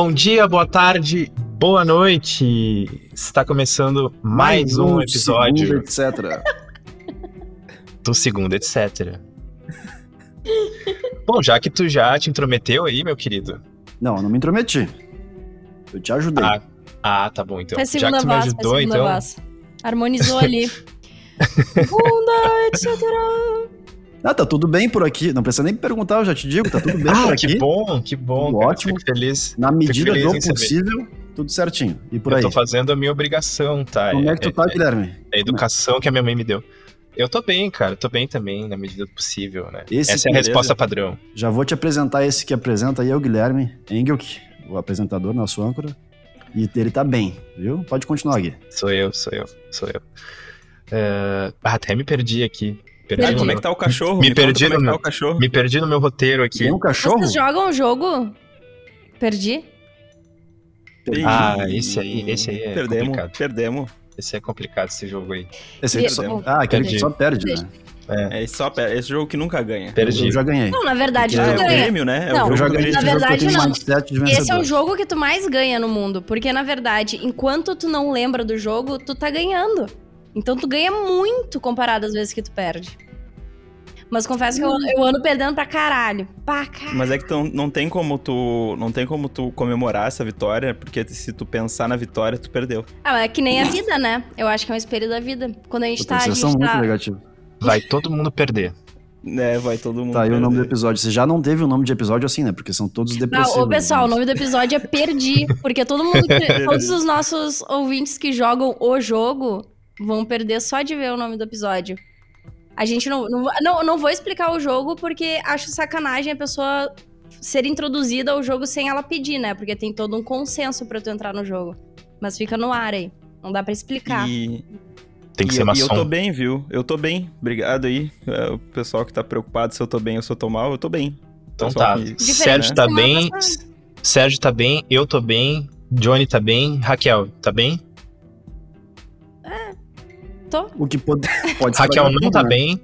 Bom dia, boa tarde, boa noite. Está começando mais, um episódio segundo, etc. do segundo, etc. Bom, já que tu já te intrometeu aí, meu querido. Não, eu não me intrometi. Eu te ajudei. Ah, ah tá bom, então. Faz já que tu me ajudou, faz segunda então. voz. Harmonizou ali. Segunda, etc. Ah, tá tudo bem por aqui. Não precisa nem perguntar, eu já te digo, tá tudo bem por Ah, aqui. que bom, que bom. Cara, ótimo. Feliz. Na medida feliz do em saber. possível, tudo certinho. E por eu aí. tô fazendo a minha obrigação, tá? Como é que tu tá, Guilherme? é a educação que a minha mãe me deu. Eu tô bem, cara. Tô bem também, na medida do possível, né? Esse Essa é a beleza. resposta padrão. Já vou te apresentar esse que apresenta aí, é o Guilherme Engelk, o apresentador, nosso âncora. E ele tá bem, viu? Pode continuar, Gui. Sou eu, sou eu, sou eu. É, ah, até me perdi aqui. Perdi Perdi. Como é meu- que tá o cachorro? Me conta perdi é no tá meu- o cachorro. Me perdi no meu roteiro aqui. Tem um cachorro? Vocês jogam o jogo? Perdi? Ih, Ah, esse aí, esse aí é Perdemos, complicado. perdemos. Esse é complicado, esse jogo aí. Esse aí só... Perdemos. Ah, aquele que Perdi. só perde, né? É, É só esse jogo que nunca ganha. perdi. Eu já ganhei. Não, na verdade, Ah, tu é o ganha. Grêmio, né? É Não, o Eu já ganhei na verdade, não. Esse é o jogo que tu mais ganha no mundo. Porque, na verdade, enquanto tu não lembra do jogo, tu tá ganhando. Então tu ganha muito comparado às vezes que tu perde. Mas confesso que eu, eu ando perdendo pra caralho. Pra caralho. Mas é que tu, não tem como tu não tem como tu comemorar essa vitória, porque se tu pensar na vitória, tu perdeu. Ah, mas é que nem a vida, né? Eu acho que é um espelho da vida. Quando a gente Puta, tá. A Vocês gente são muito tá... negativos. Vai todo mundo perder. É, vai todo mundo. Tá aí o nome do episódio. Você já não teve o nome de episódio assim, né? Porque são todos Não, depressivos. ô pessoal, o né? nome do episódio é Perdi, porque todo mundo, que- todos os nossos ouvintes que jogam o jogo vão perder só de ver o nome do episódio. A gente não, não, não, não vou explicar o jogo porque acho sacanagem a pessoa ser introduzida ao jogo sem ela pedir, né? Porque tem todo um consenso pra tu entrar no jogo. Mas fica no ar aí. Não dá pra explicar. E, Tem que e, ser eu- e eu tô maçom. bem, viu? Eu tô bem. Obrigado aí. É, o pessoal que tá preocupado se eu tô bem ou se eu tô mal, eu tô bem. Então tá. que- Sérgio né? tá bem. Sérgio tá bem, eu tô bem, Johnny tá bem, Raquel tá bem? Tô. O que pode, pode Raquel estragar não tá bem.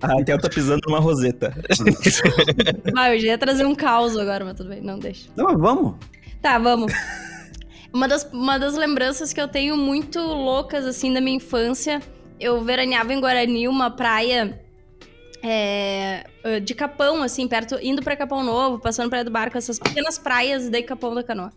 A Raquel tá pisando numa roseta. Ah, eu já ia trazer um caos agora, mas tudo bem. Não, deixa. Não, vamos. Tá, vamos. Uma das, uma das lembranças que eu tenho muito loucas, assim, da minha infância, eu veraneava em Guarani, uma praia é, eh, de Capão, assim, perto, indo pra Capão Novo, passando Praia do Barco, essas pequenas praias de Capão da Canoa.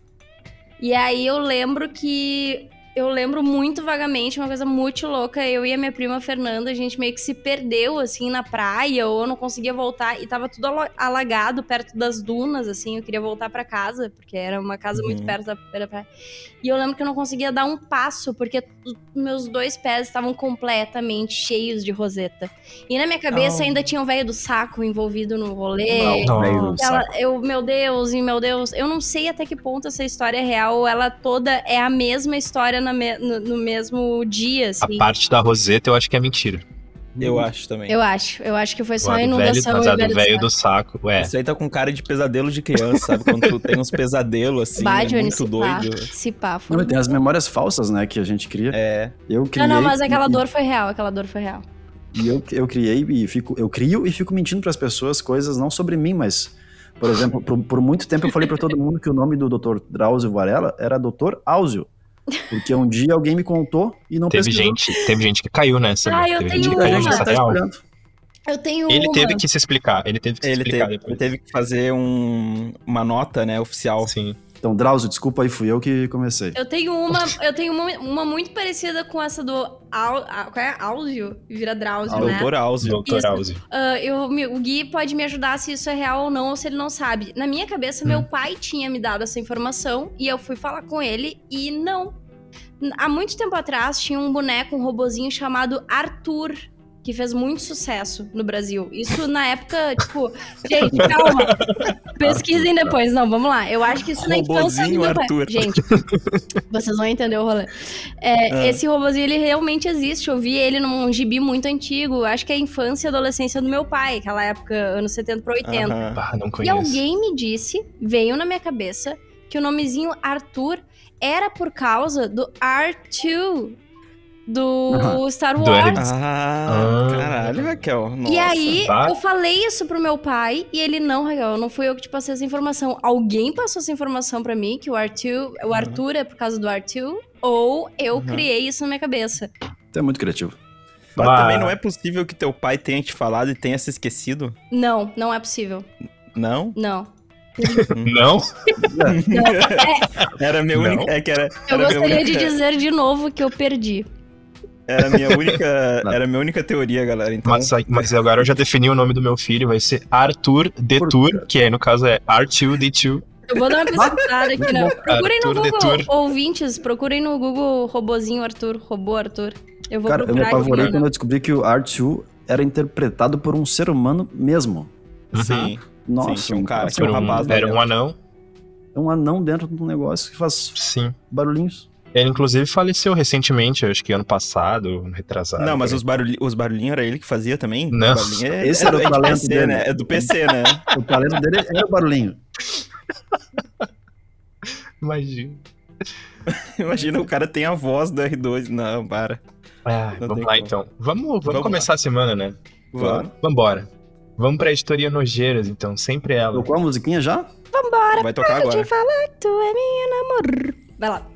E aí eu lembro que. Eu lembro muito vagamente, uma coisa muito louca. Eu e a minha prima Fernanda, a gente meio que se perdeu, assim, na praia, ou eu não conseguia voltar. E tava tudo ala- alagado perto das dunas, assim. Eu queria voltar pra casa, porque era uma casa muito Uhum. perto da, da praia. E eu lembro que eu não conseguia dar um passo, porque meus dois pés estavam completamente cheios de roseta. E na minha cabeça Oh. ainda tinha o velho do saco envolvido no rolê. Não, não. Ela, eu, meu Deus, e meu Deus, eu não sei até que ponto essa história é real, ela toda é a mesma história na me- no, no mesmo dia, A assim. parte da Roseta eu acho que é mentira. Eu acho também. Eu acho, eu acho que foi só a velho, inundação mas e a o do velho velho do saco, é. Isso aí tá com cara de pesadelo de criança, sabe? Quando tu tem uns pesadelos assim, Bah, é muito se pá, doido. se pá, foi Não, tem as memórias falsas, né, que a gente cria. É. Eu criei. Não, não, mas aquela e- dor foi real, aquela dor foi real. E eu, eu criei e fico. Eu crio e fico mentindo pras pessoas coisas não sobre mim, mas. Por exemplo, por, por muito tempo eu falei pra todo mundo que o nome do Dr. Drauzio Varela era Dr. Áuzio. Porque um dia alguém me contou e não Teve pesquisou. gente, teve gente que caiu nessa. Ah, né? eu teve tenho gente que caiu nessa tá real. Eu tenho Ele uma. teve que se explicar, ele teve que se Ele explicar teve, ele depois. teve que fazer um- uma nota, né, oficial. Sim. Então, Drauzio, desculpa aí, fui eu que comecei. Eu tenho uma, eu tenho uma, uma muito parecida com essa do Au, a- qual é? Áudio? Vira Drauzio, né? Doutor Áuzio. Doutor. Áuzio. Ah, eu, o Gui pode me ajudar se isso é real ou não, ou se ele não sabe. Na minha cabeça, meu Hum. pai tinha me dado essa informação e eu fui falar com ele e não. Há muito tempo atrás tinha um boneco, um robozinho chamado Arthur, que fez muito sucesso no Brasil. Isso na época, tipo, gente, calma. Pesquisem depois. Não, vamos lá. Eu acho que isso na infância do meu pai. Arthur. Gente, vocês vão entender o rolê. É, Ah. Esse robozinho, ele realmente existe. Eu vi ele num gibi muito antigo. Acho que é a infância e adolescência do meu pai. Aquela época, anos 70 para 80. Aham. Ah, não E conheço. alguém me disse, veio na minha cabeça, que o nomezinho Arthur era por causa do R2. Do. Star Do Wars. Ah, Ah. caralho, Raquel. Nossa. E aí, tá. eu falei isso pro meu pai e ele, não, Raquel, não fui eu que te passei essa informação. Alguém passou essa informação pra mim, que o Arthur, o Arthur é por causa do Arthur, ou eu Uhum. criei isso na minha cabeça. Tu é muito criativo. Mas Ah. também não é possível que teu pai tenha te falado e tenha se esquecido? Não, não é possível. Não? Não. Não? Era a minha Não? única. É que era, Eu era gostaria de dizer de novo que eu perdi. Era a minha única. era a minha única teoria, galera. Então, Mas, mas agora eu já defini o nome do meu filho, vai ser Arthur Detour, que aí no caso é R2D2. Eu vou dar uma pesquisada aqui, não. Procurem no Arthur Google, Detour. ouvintes, procurem no Google robozinho Arthur, robô Arthur. Eu vou Cara, eu me apavorei aqui. quando eu descobri que o R2 era interpretado por um ser humano mesmo. sim. Nossa, tinha um cara, assim, tinha um um, rapaz era um anão, É um anão dentro de um negócio que faz sim. barulhinhos. Ele inclusive faleceu recentemente, acho que ano passado, retrasado. Não, mas os, barulhi os barulhinhos era ele que fazia também? Não. É, Esse é, era o é talento PC, dele. né? É do PC, né? O talento dele era o barulhinho. Imagina. Imagina, o cara tem a voz do R2. Não, para. Ah, Não vamos lá como. então. Vamos, vamos, Vamos começar a semana, né? Vamos. Vambora. Vamos pra editoria Nojeiras, então, sempre ela. Tocou a musiquinha já? Vai tocar agora. Falar que tu é minha namor. Vai lá.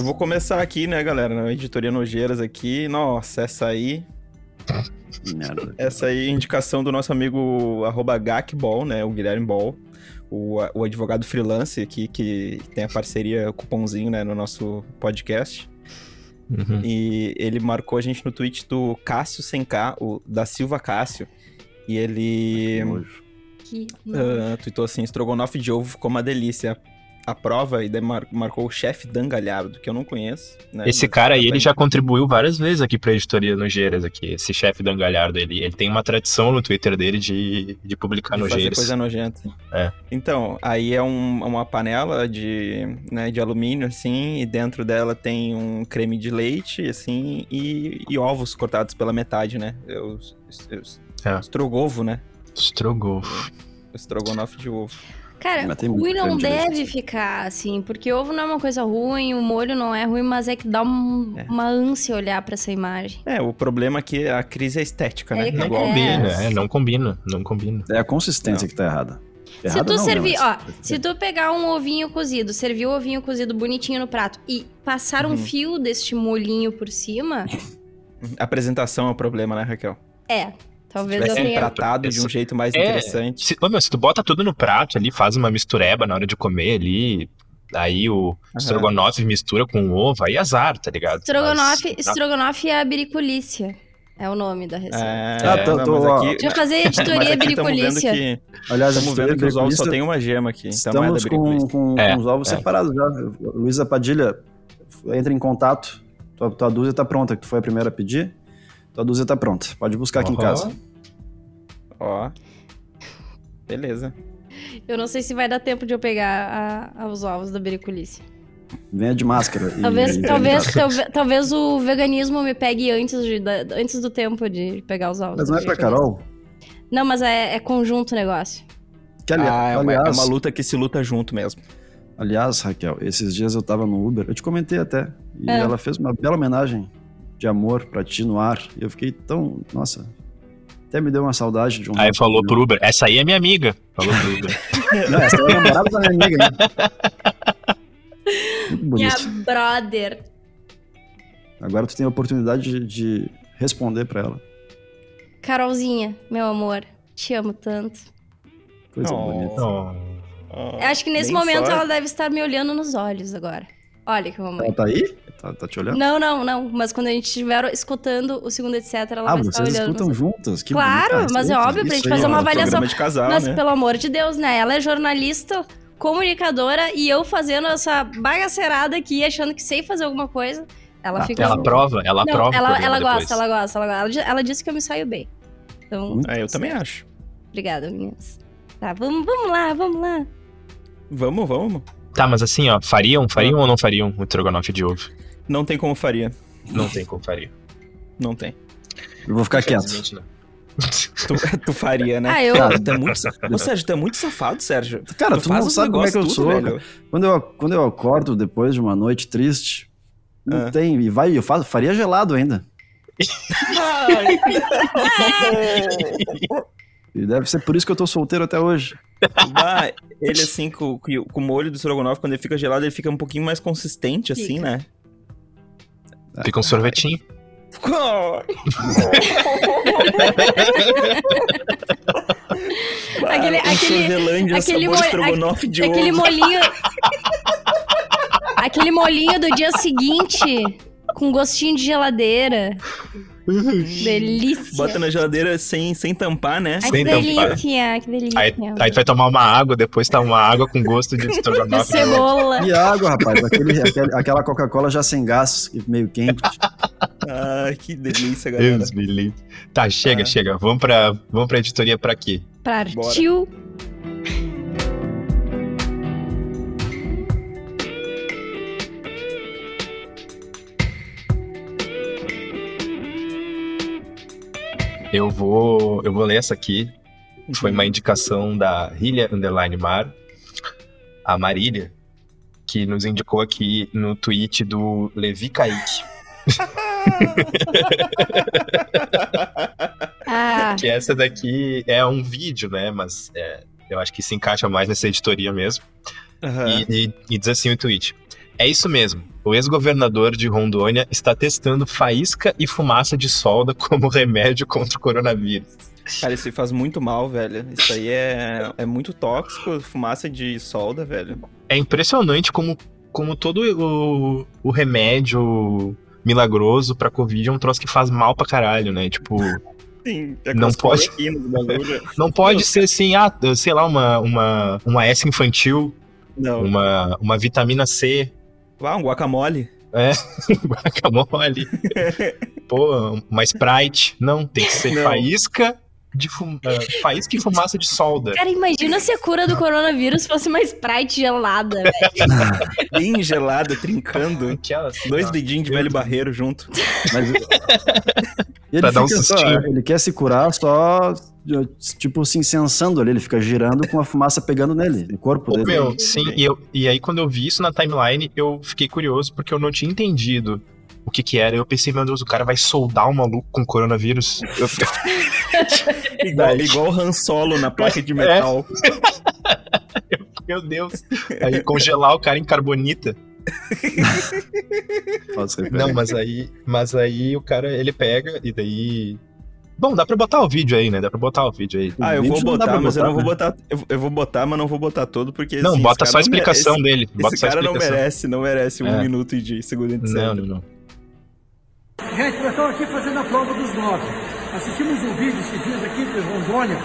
Eu vou começar aqui, né, galera? Na editoria Nojeiras aqui. Nossa, essa aí. Merda. Essa aí é indicação do nosso amigo arroba Gakball, né? O Guilherme Ball. O, o advogado freelance aqui que tem a parceria cupomzinho, né, no nosso podcast. Uhum. E ele marcou a gente no tweet do Cássio sem K, o da Silva Cássio. E ele Nojo. Que... ah, tweetou assim: estrogonofe de ovo ficou uma delícia. A prova e daí mar- marcou o chefe Dan Galhardo, que eu não conheço. Né? Esse Mas cara aí, tá ele já contribuiu várias vezes aqui pra editoria Nojeiras aqui, esse chefe Dan Galhardo, ele, ele tem uma tradição no Twitter dele de, de publicar de fazer nojeiras. coisa nojenta. É. Então, aí é um- uma panela de, né, de alumínio, assim, e dentro dela tem um creme de leite, assim, e, e ovos cortados pela metade, né? Eu, eu, É. Estrogovo, né? Estrogonofe. Estrogonofe de ovo. Cara, Mas ruim não deve assim. ficar assim, porque ovo não é uma coisa ruim, o molho não é ruim, mas é que dá um- É. uma ânsia olhar pra essa imagem. É, o problema é a crise é estética, né? É, Não É. combina, é, não combina, não combina. É a consistência que tá errada. Se Errada tu não, servir, né, ó, mas- se tu pegar um ovinho cozido, servir o ovinho cozido bonitinho no prato e passar um Uhum. fio deste molhinho por cima, A apresentação é o problema, né, Raquel? é. Talvez Se eu tivesse tenha. tratado de um jeito mais É, interessante. Se, ô, meu, se tu bota tudo no prato ali, faz uma mistureba na hora de comer ali, aí o estrogonofe mistura com o ovo, aí azar, tá ligado? Estrogonofe, Mas- estrogonofe é a biriculícia. É o nome da receita. É, Ah, tô- não, tô- aqui, Deixa eu fazer editoria estamos biriculícia. que, Aliás, estamos vendo que os ovos só tem uma gema aqui. Então não é da Estamos com, com, É, com os ovos é. separados já. Luísa Padilha, entra em contato. Tua, tua dúzia tá pronta, que tu foi a primeira a pedir. Tua dúzia tá pronta. Pode buscar aqui em Aham. casa. Ó. Beleza. Eu não sei se vai dar tempo de eu pegar a- os ovos da biriculícia. Venha de máscara. e- Talvez, e- talvez, talvez, talvez o veganismo me pegue antes, de, da- antes do tempo de pegar os ovos. Mas não é pra. Carol? Não, mas é, é conjunto o negócio. Que, ali- ah, é uma, é aliás, uma luta que se luta junto mesmo. aliás, Raquel, esses dias eu tava no Uber, eu te comentei até. E É. ela fez uma bela homenagem de amor pra ti no ar. E eu fiquei tão. Nossa. Até me deu uma saudade de um. Aí falou pro Uber, essa aí é minha amiga. Falou pro Uber. Não, essa é a namorada da minha amiga, né? Muito Minha brother. Agora tu tem a oportunidade de, de responder pra ela. Carolzinha, meu amor, te amo tanto. Coisa Oh. bonita. Oh. Acho que nesse Nem momento só- ela deve estar me olhando nos olhos agora. Olha que mamãe. Ela tá aí? Tá, tá te olhando? Não, não, não. Mas quando a gente estiver escutando o segundo etc, ela ah, vai estar vocês olhando. escutam nos- juntas? Que Claro, bonito. Ah, mas é óbvio pra gente aí fazer é uma avaliação. Casal, Mas né? pelo amor de Deus, né? Ela é jornalista, comunicadora e eu fazendo essa bagaceirada aqui, achando que sei fazer alguma coisa. Ela Ah, fica. Ela prova, ela Não, ela, ela gosta, ela gosta, ela gosta. Ela, di- ela disse que eu me saio bem. Então, É, eu também acho. obrigada, meninas. Tá, vamos, vamos lá, vamos lá. Vamos, vamos. Tá, mas assim, ó, fariam, fariam ou não fariam o estrogonofe de ovo? Não tem como faria. Não tem como faria. Não tem. Eu vou ficar quieto. Não. Tu, tu faria, né? Ah, eu- Cara, tu é muito, tu é muito safado, Sérgio. Cara, tu, não faz os sabe como é que eu sou. tudo, cara. velho. Quando eu, quando eu acordo depois de uma noite triste, não Ah. tem. E vai, eu faço, faria gelado ainda. E deve ser por isso que eu tô solteiro até hoje. Bah, ele assim, com, com com o molho do estrogonofe, quando ele fica gelado, ele fica um pouquinho mais consistente, assim, né? Fica um sorvetinho. Bah, Aquele- aquele- aquele mo- estrogonofe de Aquele ovo. molinho. aquele molinho do dia seguinte, com gostinho de geladeira. Delícia. Bota na geladeira sem, sem tampar, né? Ai, que Sem tampar. delícia, que delícia. Aí, aí tu vai tomar uma água, depois tá uma água com gosto de De estrogonofe. cebola. E água, rapaz. Aquele, aquele- aquela Coca-Cola já sem gás, meio quente. Ah, que delícia, galera. Deus me livre. Tá, chega, Ah. chega. Vamos pra, vamos pra editoria pra quê? Partiu. Eu vou, eu vou ler essa aqui. Foi uma indicação da Hilha Underline Mar, a Marília, que nos indicou aqui no tweet do Levi Kaique. Ah, Que essa daqui é um vídeo, né? Mas é, eu acho que se encaixa mais nessa editoria mesmo. Aham. E, e- e diz assim o tweet. É isso mesmo. O ex-governador de Rondônia está testando faísca e fumaça de solda como remédio contra o coronavírus. Cara, isso faz muito mal, velho. Isso aí é, é muito tóxico, fumaça de solda, velho. É impressionante como, como todo o, o remédio milagroso pra Covid é um troço que faz mal pra caralho, né? Tipo, Sim, Não pode- não pode ser assim, ah, sei lá, uma, uma, uma S infantil, Não. uma, uma vitamina C, Ah, um guacamole. guacamole, pô, uma Sprite. Não, tem que ser Não. faísca de fum... ah, faísca e fumaça de solda. cara, imagina se a cura do coronavírus fosse uma Sprite gelada. velho. Bem gelada, trincando. Aquela, assim, Dois ó. dedinhos de velho barreiro junto. Mas ele, Pra dar um só- sustinho. ele quer se curar só, tipo, se incensando ali. Ele fica girando com a fumaça pegando nele, no corpo Ô, dele. meu, sim, e, eu- e aí quando eu vi isso na timeline, eu fiquei curioso porque eu não tinha entendido o que que era. Eu pensei, meu Deus, o cara vai soldar um maluco com coronavírus. Eu, Igual, igual o Han Solo na placa de metal. meu Deus. Aí congelar o cara em carbonita. Ser, Não, mas aí, mas aí o cara, ele pega e daí... Bom, dá pra botar o vídeo aí, né? Dá pra botar o vídeo aí. Ah, eu vou botar, pra mas eu não vou botar, botar. Eu, eu vou botar, mas não vou botar todo, porque. Não, assim, bota só a explicação merece- dele. Bota Esse cara não merece, não merece um É. minuto de segundo de Não, não, não. Gente, nós estamos aqui fazendo a prova dos nove. Assistimos um vídeo esses dias aqui de Rondônia,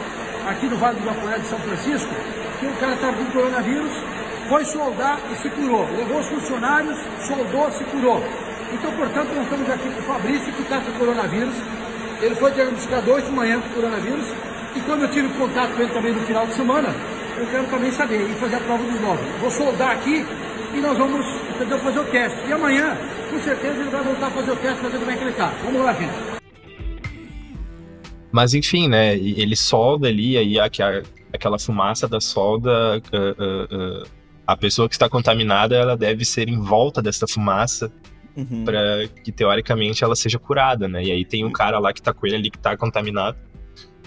aqui no Vale do Guaporé de São Francisco, que o cara estava com coronavírus, foi soldar e se curou. Levou os funcionários, soldou, se curou. Então, portanto, nós estamos aqui com o Fabrício, que está com coronavírus. Ele foi diagnosticado hoje de manhã com coronavírus. E como eu tive contato com ele também no final de semana, eu quero também saber e fazer a prova dos nove. Vou soldar aqui e nós vamos entendeu, fazer o teste. E amanhã, com certeza, ele vai voltar a fazer o teste para ver como é que ele está. Vamos lá, gente. Mas enfim, né? Ele solda ali, aí a- aquela fumaça da solda, ah, ah, ah, a pessoa que está contaminada, ela deve ser em volta dessa fumaça Uhum. para que teoricamente ela seja curada, né? E aí tem um cara lá que tá com ele ali que tá contaminado.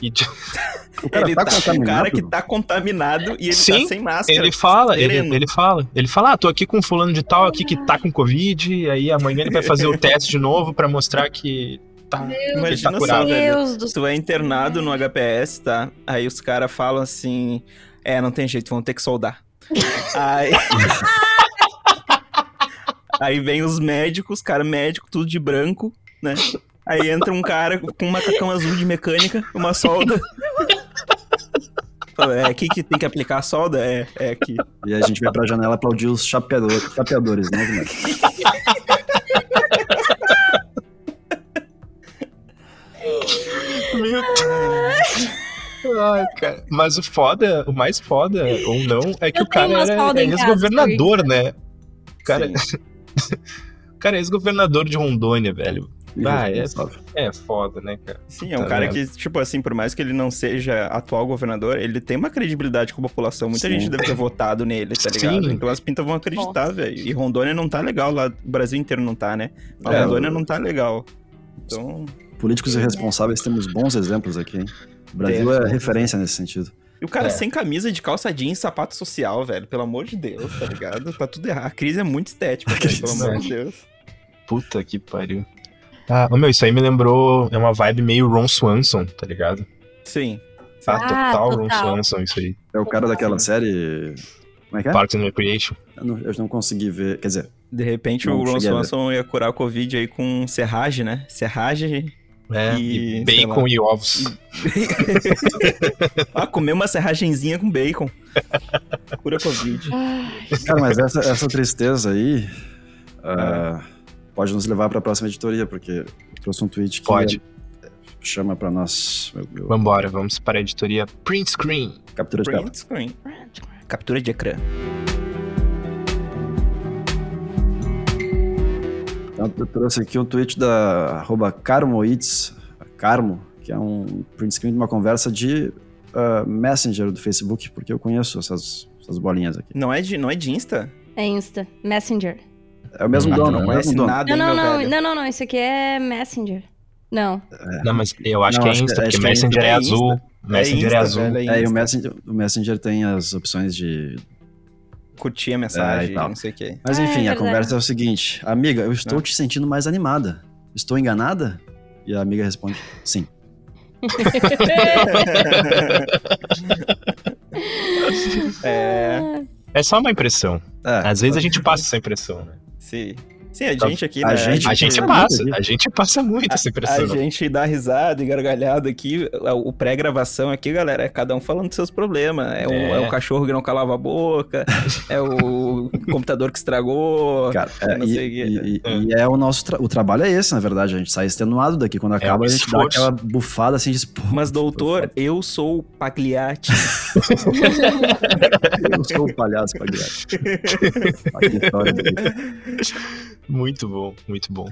E de- O cara ele tá tá, com um contaminado. cara que tá contaminado e ele Sim, tá sem máscara. ele fala, ele, ele fala, ele fala, ah, tô aqui com um fulano de tal aqui que tá com Covid, e aí amanhã ele vai fazer o teste de novo pra mostrar que tá, Imagina tá só, curado. velho. Deus do céu. Tu é internado no HPS, tá? Aí os caras falam assim: é, não tem jeito, vão ter que soldar. Aí. Aí vem os médicos, cara médico, tudo de branco, né? Aí entra um cara com um macacão azul de mecânica, uma solda. Fala, É aqui que tem que aplicar a solda? É, é aqui. E a gente vai pra janela aplaudir os chapeadores, chapeadores né, Ai, cara. Mas o foda, o mais foda, ou não, é que Eu o cara era é ex-governador, né? O cara, Sim. o cara é ex-governador de Rondônia, velho. Ah, é, é foda, né, cara? Sim, é um Tá cara vendo? que, tipo assim, por mais que ele não seja atual governador, ele tem uma credibilidade com a população. Muita Sim. gente deve ter votado nele, tá Sim. ligado? Então as pintas vão acreditar, velho. E Rondônia não tá legal lá, o Brasil inteiro não tá, né? Mas É, Rondônia não tá legal. Então. Políticos irresponsáveis temos bons exemplos aqui, hein? O Brasil é referência nesse sentido. E o cara É. sem camisa de calça jeans, sapato social, velho. Pelo amor de Deus, tá ligado? Tá tudo errado. A crise é muito estética, velho, pelo amor de Deus. Puta que pariu. Ah, meu, isso aí me lembrou. É uma vibe meio Ron Swanson, tá ligado? Sim. Ah, Ah, total, Ron total. Swanson, isso aí. É o cara daquela série. Como é que é? Parks and Recreation. Eu não, eu não consegui ver. Quer dizer, De repente Não o Ron. Swanson ia curar a Covid aí com serragem, né? Serragem. É, E, e, bacon lá. e ovos. ah, comer uma serragenzinha com bacon. Cura Covid. cara, mas essa, essa tristeza aí ah, pode nos levar pra próxima editoria, porque trouxe um tweet que Pode. chama pra nós. meu- Vambora, vamos para a editoria Print Screen. captura de tela. Print screen. Captura de ecrã. Então, eu trouxe aqui um tweet da arroba Carmoids, Carmo, que é um print screen de uma conversa de ah, Messenger do Facebook, porque eu conheço essas, essas bolinhas aqui. Não é de, não é de Insta? É Insta. Messenger. É o mesmo Ah, dono, é não mesmo conhece dono. nada, Não, hein, não, não, não, não, não. Isso aqui é Messenger. Não. Não, mas eu acho Não, que é Insta, acho porque que é Messenger é, Insta. azul. Messenger é, Insta, azul. velho, É, e o. Messenger, o Messenger tem as opções de. Curtir a mensagem, É, e tal. não sei o quê. Mas Ah, é enfim, a verdade. conversa é o seguinte: Amiga, eu estou Ah. te sentindo mais animada. Estou enganada? E a amiga responde: Sim. é, É só uma impressão. É, Às vezes a gente passa essa impressão, né? sim. Sim, a gente aqui, A né? gente- A gente é passa, a gente passa muito essa A impressão. gente dá risada e gargalhada aqui. O pré-gravação aqui, galera, é cada um falando dos seus problemas. É, O, É. é o cachorro que não calava a boca, é o computador que estragou. Cara, é, não e, sei o quê. e- e- e é o nosso tra- o trabalho é esse, na verdade. A gente sai extenuado daqui. Quando acaba, um a gente dá aquela bufada assim, pô, Mas, doutor, eu sou o Pagliatti. eu sou o palhaço Pagliatti. Que história. Muito bom, muito bom.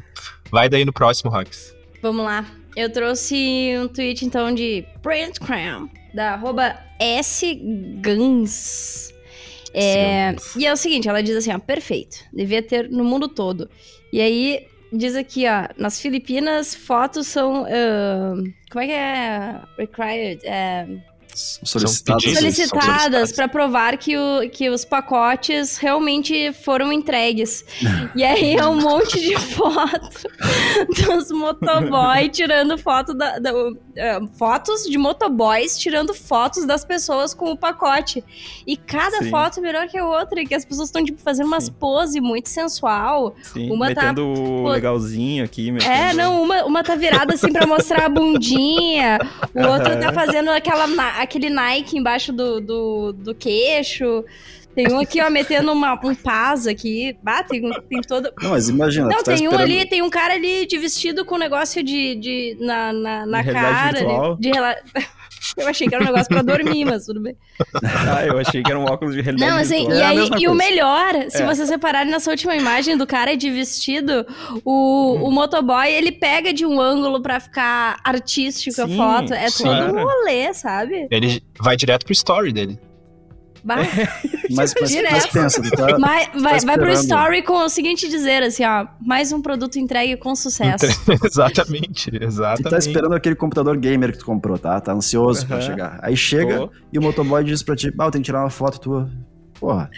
Vai daí no próximo, Rox. Vamos lá. Eu trouxe um tweet, então, de Printcram, da arroba sguns. É, e é o seguinte, ela diz assim, ó, perfeito, devia ter no mundo todo. E aí, diz aqui, ó, nas Filipinas, fotos são, ah, como é que é? Required. São solicitadas solicitadas. para provar que, o, que os pacotes realmente foram entregues. e aí é um monte de foto dos motoboys tirando foto da, da- eh, fotos de motoboys tirando fotos das pessoas com o pacote. E cada Sim. foto melhor que a outra, e que as pessoas estão tipo fazendo umas Sim. pose muito sensual. Sim, Uma tá- metendo o legalzinho aqui. Metendo... É, não, uma, uma tá virada assim pra mostrar a bundinha, o outro tá fazendo aquela, aquele Nike embaixo do, do, do queixo. Tem um aqui, ó, metendo uma, um paz aqui. Bah, tem, tem todo. Não, mas imagina. Não, tu tá tem um esperando- ali, tem um cara ali de vestido com negócio de. de na na, na De realidade cara. virtual? ali, De rela... Eu achei que era um negócio pra dormir, mas tudo bem. Ah, eu achei que era um óculos de realidade Não, assim, virtual. e É a aí, e o melhor, se É. vocês repararem nessa última imagem do cara de vestido, o, o motoboy, ele pega de um ângulo pra ficar artístico a Sim, foto. É sim. todo um rolê, sabe? Ele vai direto pro story dele. Bah, Mas, mas, Direto. mas pensa, tu tá, vai, vai, vai pro story com o seguinte dizer, assim, ó, mais um produto entregue com sucesso. exatamente, tu exatamente. tá esperando aquele computador gamer que tu comprou, tá? Tá ansioso pra Aham. chegar. Aí chega Tô. e o motoboy diz pra ti, ah, eu tenho que tirar uma foto tua. Porra,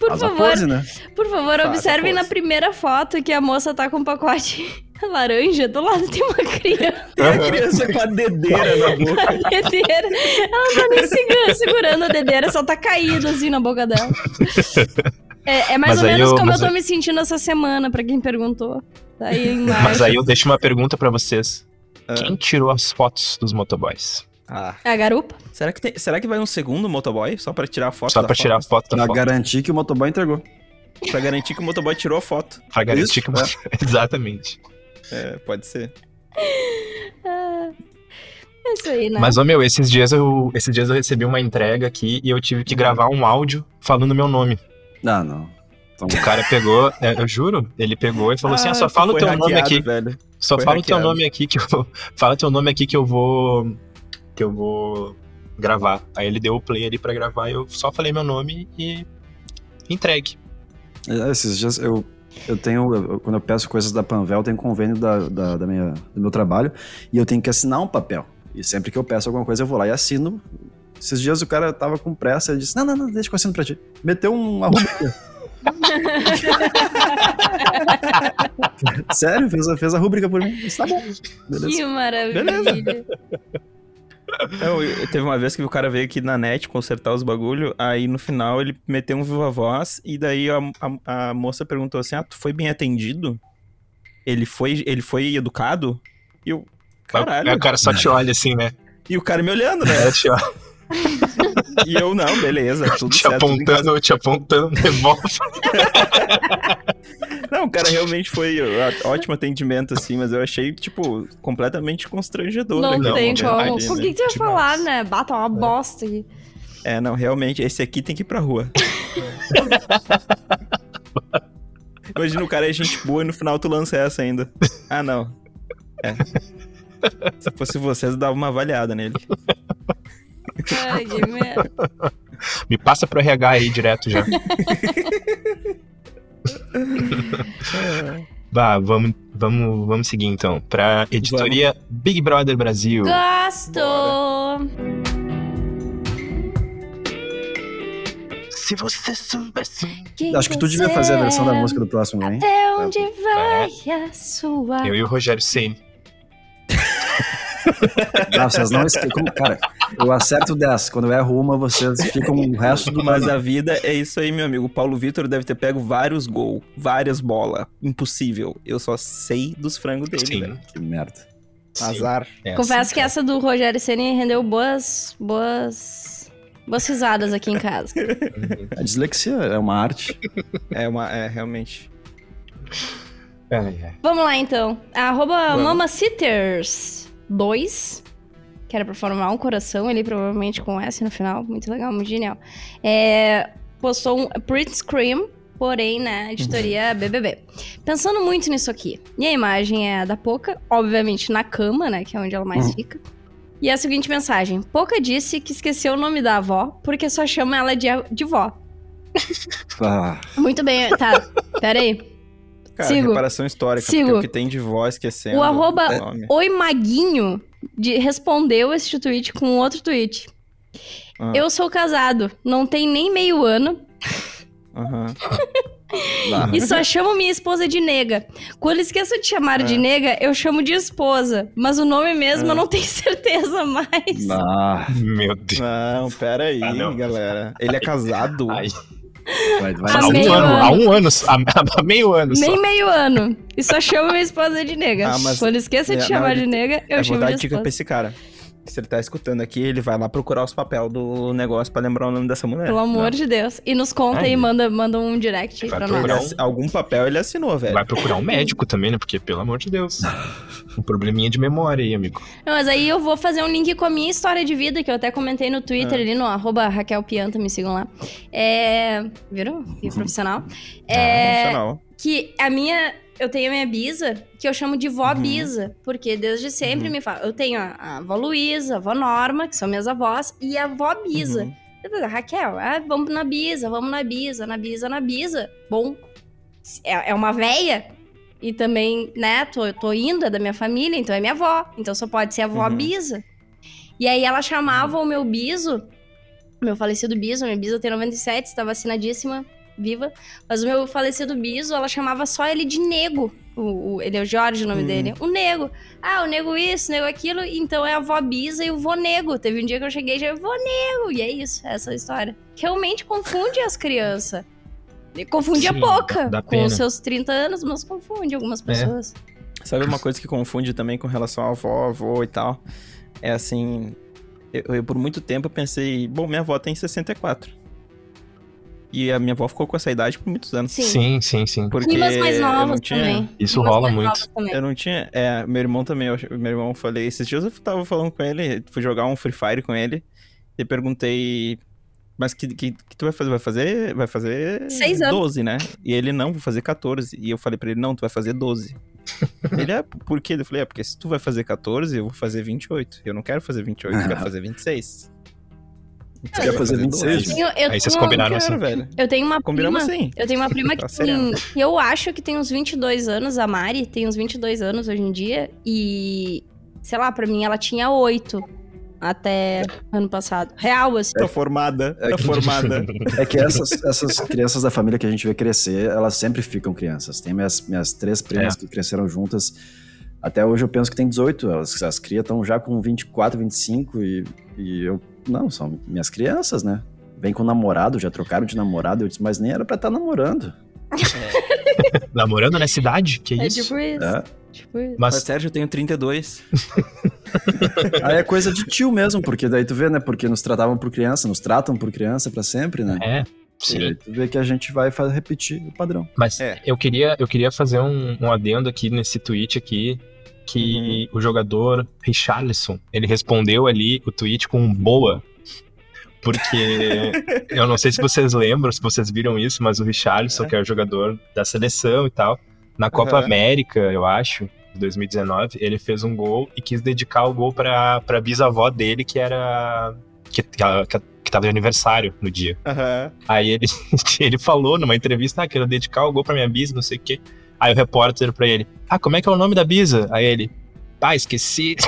Por faz favor, pose, né? por favor, Faça observem na primeira foto que a moça tá com um pacote laranja, do lado tem uma criança. A criança com a dedeira na boca. a dedeira. Ela não tá nem segura- segurando a dedeira, só tá caído assim na boca dela. É, é mais Mas ou menos eu- como eu tô aí- me sentindo essa semana, pra quem perguntou. Tá aí Mas aí eu deixo uma pergunta pra vocês. Ah. Quem tirou as fotos dos motoboys? Ah, A garupa? será que, tem, será que vai um segundo motoboy só pra tirar a foto Só da pra tirar a foto? da Pra foto. garantir que o motoboy entregou. Pra garantir que o motoboy tirou a foto. Pra garantir Isso, que... Exatamente. É, pode ser. É isso aí, né? Mas, ô meu, esses dias, eu, esses dias eu recebi uma entrega aqui e eu tive que gravar um áudio falando meu nome. Não, não. Então, O cara pegou, é, eu juro, ele pegou e falou assim: ah, só tu fala o teu nome hackeado, aqui. Velho. Só Foi fala o teu hackeado. nome aqui que eu. Fala teu nome aqui que eu vou. Que eu vou gravar. Aí ele deu o play ali pra gravar, eu só falei meu nome e. Entregue. É, Esses dias eu, eu tenho, eu- quando eu peço coisas da Panvel, eu tenho convênio da, da, da minha, do meu trabalho e eu tenho que assinar um papel. E sempre que eu peço alguma coisa, eu vou lá e assino. Esses dias o cara tava com pressa e disse: Não, não, não, deixa que eu assino pra ti. Meteu uma rubrica. Sério, fez a, fez a rubrica por mim. Disse, tá bom. Beleza. Que maravilha. Eu, eu- teve uma vez que o cara veio aqui na net consertar os bagulho, aí no final ele meteu um viva voz, e daí a, a, a moça perguntou assim: Ah, tu foi bem atendido? Ele foi, ele foi educado? E eu, caralho. Aí o cara só te olha assim, né? E o cara me olhando, né? É, te, E eu, não, beleza, tudo te certo. tudo apontando, te apontando, devolve. Não, o cara realmente foi ótimo atendimento, assim, mas eu achei, tipo, completamente constrangedor. Não aquele tem momento como. ali, Por né? que, que você vai Demais. falar, né? Bata uma bosta aqui. É, não, realmente, esse aqui tem que ir pra rua. Imagina o cara é gente boa e no final tu lança essa ainda. Ah, não. É. Se fosse vocês, eu dava uma avaliada nele. Ai, que merda. Me passa pro RH aí direto já. Bah, vamos, vamos, vamos seguir então. Pra editoria Big Brother Brasil. Gosto! Se você soubesse. Quem Acho que tu devia fazer a versão da música do próximo, hein? Até onde vai a sua... Eu e o Rogério Senni. Não, vocês não esquecem. Cara, eu acerto 10. Quando eu erro uma, vocês ficam o resto do Mas a vida é isso aí, meu amigo. O Paulo Vitor deve ter pego vários gols, várias bolas. Impossível. Eu só sei dos frangos dele, Sim. velho. Que merda. Azar. É Confesso assim, que essa do Rogério Ceni rendeu boas, boas, boas risadas aqui em casa. A dislexia é uma arte. É uma. É, realmente. Ai, ai. Vamos lá, então. Arroba Vamos. Mamacitters2, que era pra formar um coração ali, provavelmente com S no final. Muito legal, muito genial. É, postou um print screen, porém, né, editoria BBB. Pensando muito nisso aqui. E a imagem é a da Poca, obviamente na cama, né, que é onde ela mais Uhum. fica. E a seguinte mensagem. Poca disse que esqueceu o nome da avó, porque só chama ela de, de vó. Ah, Muito bem, tá. Pera aí. Cara, Sigo. reparação histórica. Sigo. Porque o que tem de voz esquecendo. O arroba nome. Oi Maguinho de- respondeu este tweet com outro tweet. Ah. Eu sou casado, não tem nem meio ano Aham. ah. e só chamo minha esposa de nega. Quando esqueço de chamar de É. nega, eu chamo de esposa. Mas o nome mesmo É. eu não tenho certeza mais. Ah, Meu Deus. Não, pera aí, Ah, não. galera. Ele é casado. Ai, vai, vai. Há um ano, ano. há um ano, há, há meio ano só. Nem meio ano. E só chamo minha esposa de nega. Ah, mas- Quando esqueço de É, chamar não, de nega, eu Eu vou chamo dar de dica pra esse cara. Se ele tá escutando aqui, ele vai lá procurar os papéis do negócio pra lembrar o nome dessa mulher. Pelo amor Não. de Deus. E nos conta Ai. e manda, manda um direct aí Vai pra procurar nós. um- Algum papel ele assinou, velho. Vai procurar um médico também, né? Porque, pelo amor de Deus. Um probleminha de memória aí, amigo. Não, mas aí eu vou fazer um link com a minha história de vida, que eu até comentei no Twitter Ah. ali, no arroba Raquel Pianta, me sigam lá. É... Viram? Que profissional. É... Profissional. Que a minha... Eu tenho a minha bisa, que eu chamo de vó Uhum. bisa, porque desde sempre Uhum. me fala... Eu tenho a, a avó Luísa, a avó Norma, que são minhas avós, e a avó bisa. Uhum. Falei, Raquel, ah, vamos na bisa, vamos na bisa, na bisa, na bisa. Bom, é, é uma véia, e também, né, tô, tô indo, é da minha família, então é minha avó. Então só pode ser a avó Uhum. bisa. E aí ela chamava o meu biso, meu falecido biso, minha bisa tem 97, está vacinadíssima, viva. Mas o meu falecido biso, ela chamava só ele de nego. O, o- ele é o Jorge, o nome Hum. dele. O nego. Ah, o nego isso, o nego aquilo. Então é a avó bisa e o vô nego. Teve um dia que eu cheguei e já vô nego. E é isso, essa é a história. Realmente confunde as crianças. Confunde a Sim, boca. dá- dá com os seus 30 anos, mas confunde algumas pessoas. Sabe uma coisa que confunde também com relação ao avó, avô e tal? É assim. Eu, eu, por muito tempo eu pensei, bom, minha avó tem 64. E a minha avó ficou com essa idade por muitos anos. Sim. Sim, sim, sim. Porque Primas mais novas tinha, também. Isso Primas rola mais muito. Eu não tinha. É, meu irmão também. eu- meu irmão, falei. Esses dias eu tava falando com ele, fui jogar um Free Fire com ele. E perguntei. Mas que, que, que tu vai fazer? Vai fazer, vai fazer Seis anos. 12, né? E ele, não, vou fazer 14. E eu falei pra ele, não, tu vai fazer 12. ele, é, por quê? Eu falei, é, porque se tu vai fazer 14, eu vou fazer 28. Eu não quero fazer 28, eu quero fazer 26. Então, quer fazer 26? 12. Eu, eu Aí vocês tenho- combinaram assim. velho. Eu tenho uma Combinamos prima. assim. Eu tenho uma prima que Tá tem. sereno. Eu acho que tem uns 22 anos, a Mari tem uns 22 anos hoje em dia. E. Sei lá, pra mim ela tinha 8 até ano passado. Real, assim. Tá formada, tá formada. É que essas, essas crianças da família que a gente vê crescer, elas sempre ficam crianças. Tem minhas, minhas três primas É. que cresceram juntas. Até hoje eu penso que tem 18. Elas, as crias estão já com 24, 25 e, e eu. Não, são minhas crianças, né? Vem com namorado, já trocaram de namorado. Eu disse, mas nem era pra estar namorando. Namorando nessa idade? Que É isso? tipo isso. É. Tipo isso. Mas, Mas Sérgio, eu tenho 32. Aí é coisa de tio mesmo, porque daí tu vê, né? Porque nos tratavam por criança, nos tratam por criança pra sempre, né? é, sim. tu vê que a gente vai repetir o padrão. Mas É. eu queria, eu queria fazer um, um adendo aqui nesse tweet aqui que o jogador Richarlison, ele respondeu ali o tweet com boa. Porque eu não sei se vocês lembram, se vocês viram isso, mas o Richarlison, É. que é o jogador da seleção e tal, na Copa Aham. América, eu acho, de 2019, ele fez um gol e quis dedicar o gol pra, pra bisavó dele, que era. que, que, que, que tava de aniversário no dia. Aham. Aí ele, ele falou numa entrevista, ah, quero dedicar o gol pra minha bisa, não sei o quê. Aí o repórter pra ele, ah, como é que é o nome da bisa? Aí ele, ah, esqueci.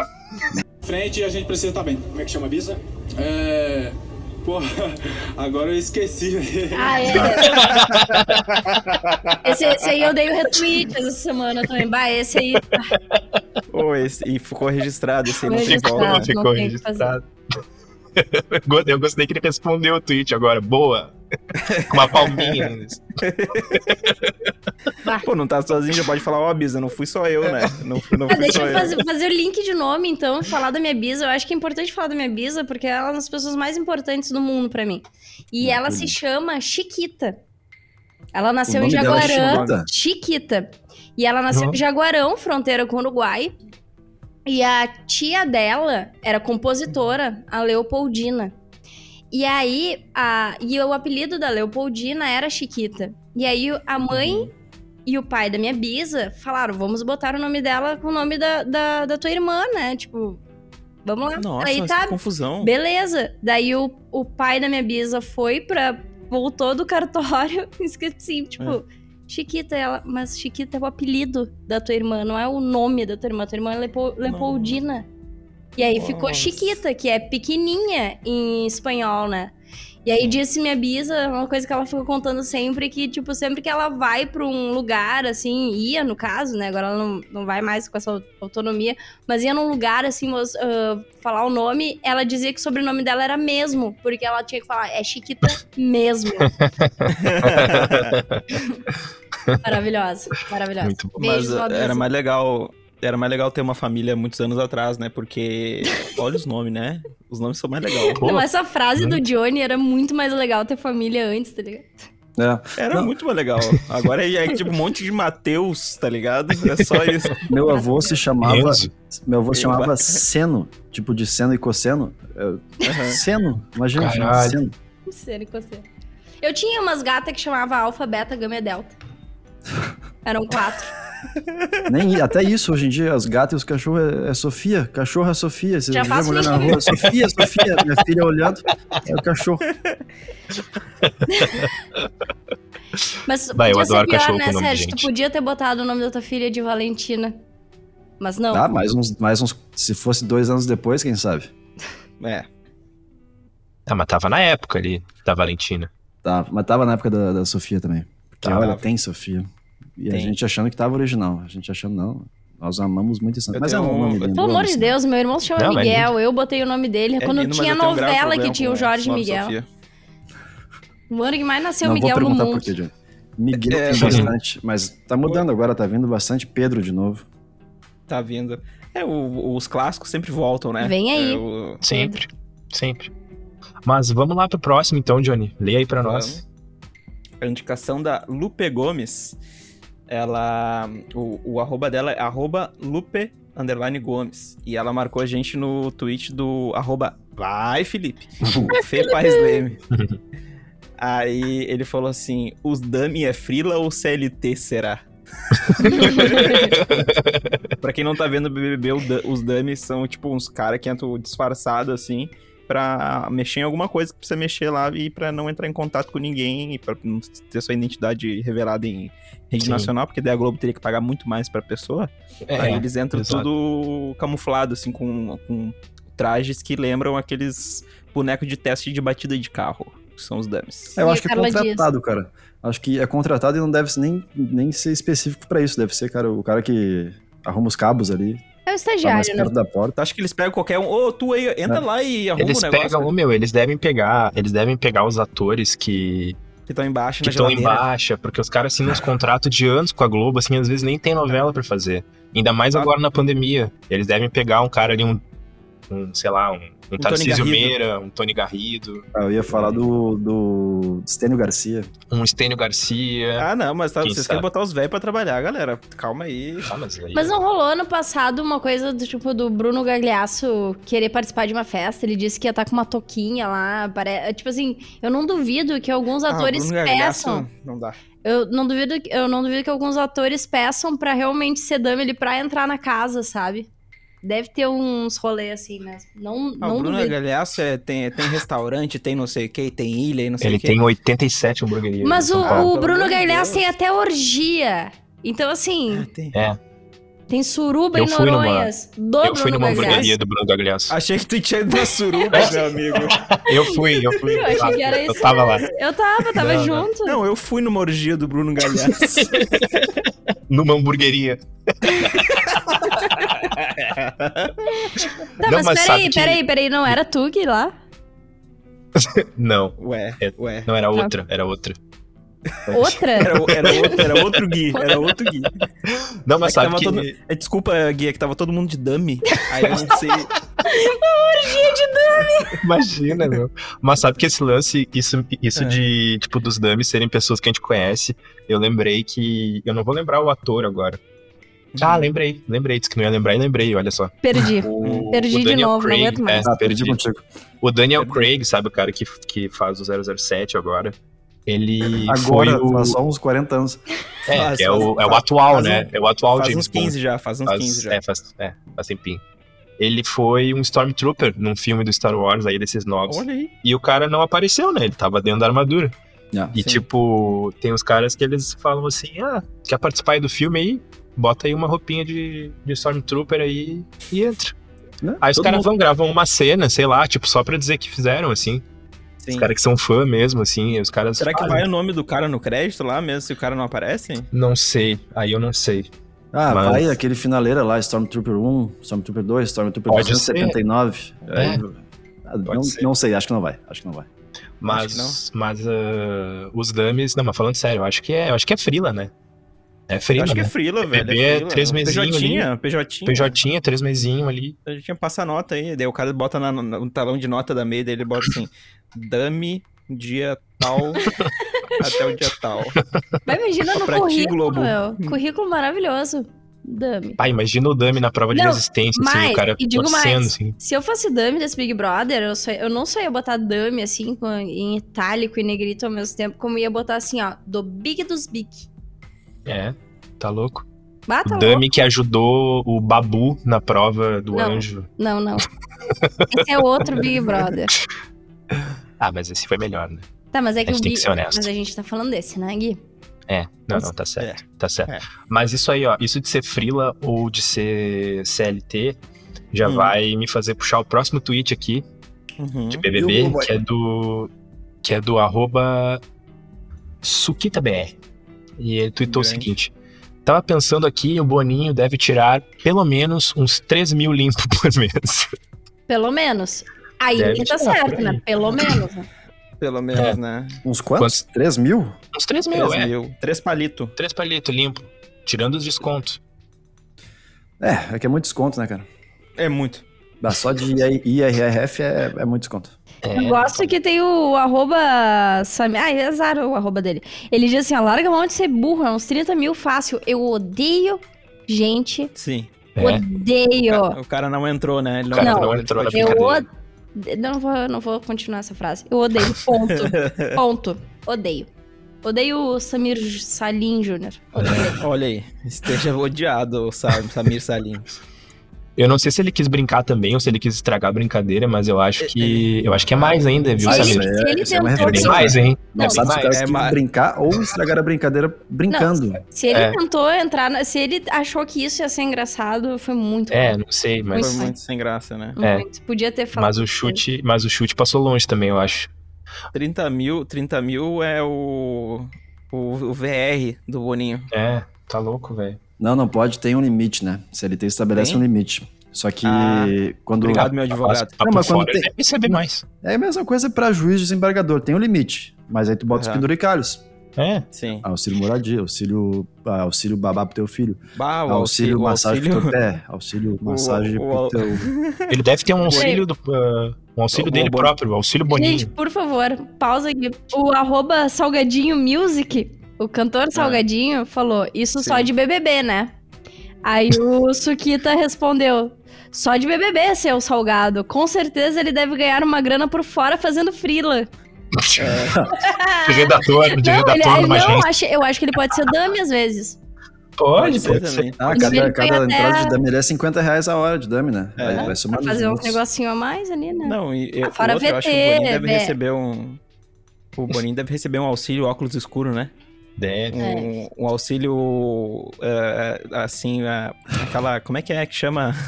frente e a gente precisa estar bem. Como é que chama a Bisa? É. Porra, agora eu esqueci. Ah, é. esse, esse aí eu dei o retweet essa semana também. Bah, esse aí. Ô, esse- e ficou registrado esse aí no Ficou? Ficou registrado. Eu gostei que ele respondeu o tweet agora, boa. Com uma palminha. Pô, não tá sozinho, já pode falar, ó, Bisa, não fui só eu, né? Não, não Ah, fui deixa só eu fazer, fazer o link de nome, então, falar da minha bisa. Eu acho que é importante falar da minha bisa, porque ela é uma das pessoas mais importantes do mundo pra mim. E ela se chama Chiquita. Ela nasceu em é Jaguarão. Chiquita? Chiquita. E ela nasceu Uhum. em Jaguarão, fronteira com o Uruguai. E a tia dela era compositora, a Leopoldina. E aí, a, e o apelido da Leopoldina era Chiquita. E aí, a mãe e o pai da minha bisa falaram: vamos botar o nome dela com o nome da, da, da tua irmã, né? Tipo, vamos lá. Nossa, aí tá, que confusão. beleza. Daí o, o pai da minha bisa foi pra. voltou do cartório e esqueci, tipo. É. Chiquita, ela, mas Chiquita é o apelido da tua irmã, não é o nome da tua irmã. Tua irmã é Lepo, Leopoldina. E aí ficou Nossa. Chiquita, que é pequenininha em espanhol, né? E aí disse minha bisa, uma coisa que ela ficou contando sempre, que, tipo, sempre que ela vai pra um lugar, assim, ia no caso, né? Agora ela não, não vai mais com essa autonomia, mas ia num lugar, assim, ah, falar o nome, ela dizia que o sobrenome dela era mesmo, porque ela tinha que falar, é Chiquita mesmo. maravilhosa, maravilhosa. Muito bom. Mas uh, era mais legal. Era mais legal ter uma família muitos anos atrás, né? Porque. Olha os nomes, né? Os nomes são mais legais. Pô, Não, essa frase do muito. Johnny era muito mais legal ter família antes, tá ligado? É. Era Não. muito mais legal. Agora é, é tipo um monte de Mateus, tá ligado? É só isso. Meu avô se chamava. Enzo. Meu avô se chamava Seno, tipo de seno e cosseno. Eu- Seno, imagina, Caralho. Seno. Sei, nem você. Eu tinha umas gatas que chamava Alfa, Beta, Gama e Delta. Eram quatro. Nem, até isso, hoje em dia, as gatas e os cachorros é, é Sofia. Cachorro é Sofia. Você Já vê a mulher na rua, Sofia, Sofia. Minha filha olhando, é o cachorro. Mas Bah, eu podia ser adoro pior, cachorro né, Sérgio? Tu podia ter botado o nome da tua filha de Valentina. Mas não. Ah, mais uns, mais uns. Se fosse dois anos depois, quem sabe? É. Ah, mas tava na época ali da Valentina. Tá, mas tava na época da, da Sofia também. Porque Tava. olha, tem Sofia. E a Tem. gente achando que tava original. A gente achando, não. Nós amamos muito isso. Mas é um nome lindo. Pelo amor de. Deus, meu irmão se chama Não, mas Miguel, eu botei o nome dele. É Quando lindo, tinha tenho um novela que tinha o Jorge Miguel. Sofia. O ano que mais nasceu Não vou Miguel no perguntar mundo. por quê, John. Miguel É, bastante, mas tá mudando agora, tá vindo bastante Pedro de novo. Tá vindo. É, o- os clássicos sempre voltam, né? Vem aí. É, o- Sempre, sempre. Mas vamos lá pro próximo então, Johnny. Leia aí pra nós. A indicação da Lupe Gomes. Ela. O, o arroba dela é arroba Lupe underline Gomes. E ela marcou a gente no tweet do arroba Vai, Felipe. Fê Paz Leme. Aí ele falou assim: os dummy é frila ou CLT será? pra quem não tá vendo o BBB, os dummies são tipo uns caras que entram disfarçados assim pra mexer em alguma coisa que precisa mexer lá e pra não entrar em contato com ninguém e pra não ter sua identidade revelada em rede Sim. nacional, porque daí a Globo teria que pagar muito mais pra pessoa. Aí É, eles entram exato. tudo camuflado, assim, com, com trajes que lembram aqueles bonecos de teste de batida de carro, que são os dummies. É, eu E acho a que é contratado, cara. Acho que é contratado e não deve nem, nem ser específico pra isso. Deve ser, cara, o cara que arruma os cabos ali, É o tá mais estagiário, né? perto da porta. Acho que eles pegam qualquer um. Ô, tu aí, entra É. lá e arruma Eles o negócio pegam, o meu, eles devem pegar, eles devem pegar os atores que que estão embaixo que estão em geladeira. baixa, porque os caras assinam uns contratos de anos com a Globo, assim, às vezes nem tem novela pra fazer. Ainda mais Ah. agora na pandemia. Eles devem pegar um cara ali, um, um sei lá, um, um, Tony Tarcísio. Meira, um Tony Garrido, Ah, Eu ia falar do, do Stênio Garcia. um Estênio Garcia. Ah, não, mas tá, vocês sabe? querem botar os velhos pra trabalhar, galera. Calma aí. Ah, mas aí... Mas não rolou ano passado uma coisa do tipo do Bruno Gagliasso querer participar de uma festa? Ele disse que ia estar com uma toquinha lá. Pare... Tipo assim, eu não duvido que alguns atores ah, Bruno Gagliasso, peçam. Não dá. Eu não duvido, eu não duvido que alguns atores peçam pra realmente ser dummy ali pra entrar na casa, sabe? Deve ter uns rolês assim, mas não, Ah, não o Bruno duvido. Gagliasso é, tem, tem restaurante, tem não sei o que, tem ilha e não sei Ele o que. tem 87 hamburguerias. Mas o, o Bruno Deus. tem até orgia. Então, assim, tem. É, tem suruba Eu em fui numa- Noronhas. Do eu fui Bruno numa hamburgueria do Bruno Gagliasso. Achei que tu tinha ido na suruba, meu amigo. Eu fui, eu fui. Eu achei que era Eu isso. tava lá, Eu tava, tava Não, não. junto. Não, eu fui numa orgia do Bruno Gagliasso. numa hamburgueria. Tá, Não, mas, mas peraí, que- peraí, peraí, não era tu que lá? Não, Ué, É. ué. não era outra, era outra. Outra? Era, era, outro, era outro Gui, era outro Gui. Não, mas É sabe tava que... todo- É, desculpa, Gui, é que tava todo mundo de dummy. Aí eu não sei. Imagina, meu. Mas sabe que esse lance, isso, isso É. de, tipo, dos dummies serem pessoas que a gente conhece, eu lembrei que. Eu não vou lembrar o ator agora. Ah, lembrei, lembrei. Disse que não ia lembrar e lembrei, olha só. Perdi. O, Perdi o de novo, não Craig, aguento mais. é, Ah, perdi perdi. contigo. O Daniel Craig, sabe o cara que, que faz o 007 agora? Ele Agora, foi o. faz só uns 40 anos. É, Faz- é, o, faz- é o atual, faz né? um- É o atual Faz James uns 15 Bond. já, faz uns Faz, 15 já. É, faz, é, faz tempinho. Ele foi um Stormtrooper num filme do Star Wars aí, desses novos. Olha aí. E o cara não apareceu, né? Ele tava dentro da armadura. Ah, E Sim. tipo, tem uns caras que eles falam assim: ah, quer participar aí do filme aí? Bota aí uma roupinha de, de Stormtrooper aí e entra. né? Aí os Todo caras mundo- vão gravar uma cena, sei lá, tipo, só pra dizer que fizeram, assim. Sim. Os caras que são fã mesmo, assim, os caras. Será que vai o nome do cara no crédito lá mesmo se o cara não aparece? Não sei, aí eu não sei. Ah, Mas- vai aquele finaleira lá, Stormtrooper 1, Stormtrooper 2, Stormtrooper Pode 279. É. Ah, não, não sei, acho que não vai. Acho que não vai. Mas, mas ah, os dummies, não, mas falando sério, eu acho que é, eu acho que é frila, né? É frila, acho que é né? frila, velho. PB é é frila. três mesinho PJ, PJ. PJ, três mesinho ali. A gente tinha passa nota aí, daí o cara bota na- no talão de nota da MEI, daí ele bota assim, dummy, dia tal, até o dia tal. Vai, imagina no Pra ti, currículo, Globo. meu. Currículo maravilhoso. Dummy. Pá, imagina o dummy na prova de Não, resistência, assim, mais, o cara digo torcendo, mais. assim. Se eu fosse dummy desse Big Brother, eu, só- eu não só ia botar dummy, assim, com- em itálico e negrito ao mesmo tempo, como ia botar assim, ó, do Big dos Big. É, tá louco. Ah, tá o dummy que ajudou o Babu na prova do Não. anjo. Não, não. Esse é outro Big Brother. Ah, mas esse foi melhor, né? Tá, mas é que A o gente tem Big... que ser honesto. Mas a gente tá falando desse, né, Gui? É, não, não, tá certo, tá certo. É. Mas isso aí, ó, isso de ser frila ou de ser CLT, já Hum. vai me fazer puxar o próximo tweet aqui, Uhum. de BBB, que é do que é do arroba SukitaBR. E ele tweetou o Grande. seguinte: Tava pensando aqui, o Boninho deve tirar pelo menos uns 3 mil limpos por mês. Pelo menos. Aí Deve ele tá certo, né? Pelo menos. né? Pelo menos, É. né? Uns quantos? Quantos? 3 mil? Uns 3 mil, 3 é. mil. 3 palito. 3 palitos limpo. Tirando os descontos. É, é que é muito desconto, né, cara? É muito. Dá só de IRRF é, é muito desconto. É, Eu gosto que tem o arroba. Sami- Ah, é azar o arroba dele. Ele diz assim: ó, larga a mão de ser burro, é uns 30 mil fácil. Eu odeio gente. Sim. é. Odeio. O cara não entrou, né? Ele O cara Não, não entrou na Eu brincadeira. Não vou, não vou continuar essa frase. Eu odeio. Ponto. Ponto. Odeio. Odeio o Samir Salim Jr. Odeio. Olha aí, esteja odiado o Sam- Samir Salim. Eu não sei se ele quis brincar também ou se ele quis estragar a brincadeira, mas eu acho que. Eu acho que é mais ainda, viu, Se Samir? ele, se ele isso é uma É tentou, referência. mais, hein? Não, é Sabe se o cara mais. É brincar ou estragar a brincadeira brincando. se ele É. tentou entrar, na- se ele achou que isso ia ser engraçado, foi muito. É, não sei, Foi mas. muito sem graça, né? É. muito. Podia ter falado. Mas o chute, mas o chute passou longe também, eu acho. 30 mil, 30 mil é o, o, o VR do Boninho. É, tá louco, velho. Não, não pode, tem um limite, né? CLT estabelece Tem? um limite. Só que Ah, quando. Obrigado, meu advogado. Tá Não, mas quando fora, tem- ele deve mais. É a mesma coisa pra juiz e desembargador, tem um limite. Mas aí tu bota os Aham. penduricalhos. É. Sim. Auxílio moradia, auxílio, ah, auxílio babá pro teu filho, Bah, auxílio, o massagem pro auxílio- teu pé, auxílio massagem o- pro teu... Ele deve ter um auxílio do. ah, um auxílio O dele Boninho. próprio, auxílio Boninho. Gente, por favor, pausa aqui. O arroba Salgadinho Music, o cantor Salgadinho, falou, isso só Sim. de BBB, né? Aí o Suquita respondeu, só de BBB, seu salgado. Com certeza ele deve ganhar uma grana por fora fazendo frila. De redator, de Não, redator ele- numa não agência. acho, eu acho que ele pode ser dummy às vezes. Pode, ser pode ser. Ah, cada, cada até- entrada de dummy é 50 reais a hora de dummy, né? É. Aí vai somar Pra fazer uns minutos. negocinho a mais ali, né? Não, e eu, Fora o outro, eu acho que o VT, Boninho deve receber um... O Boninho deve receber um auxílio óculos escuro, né? Deve. Um, um auxílio, é, assim, é, aquela... Como é que é que chama?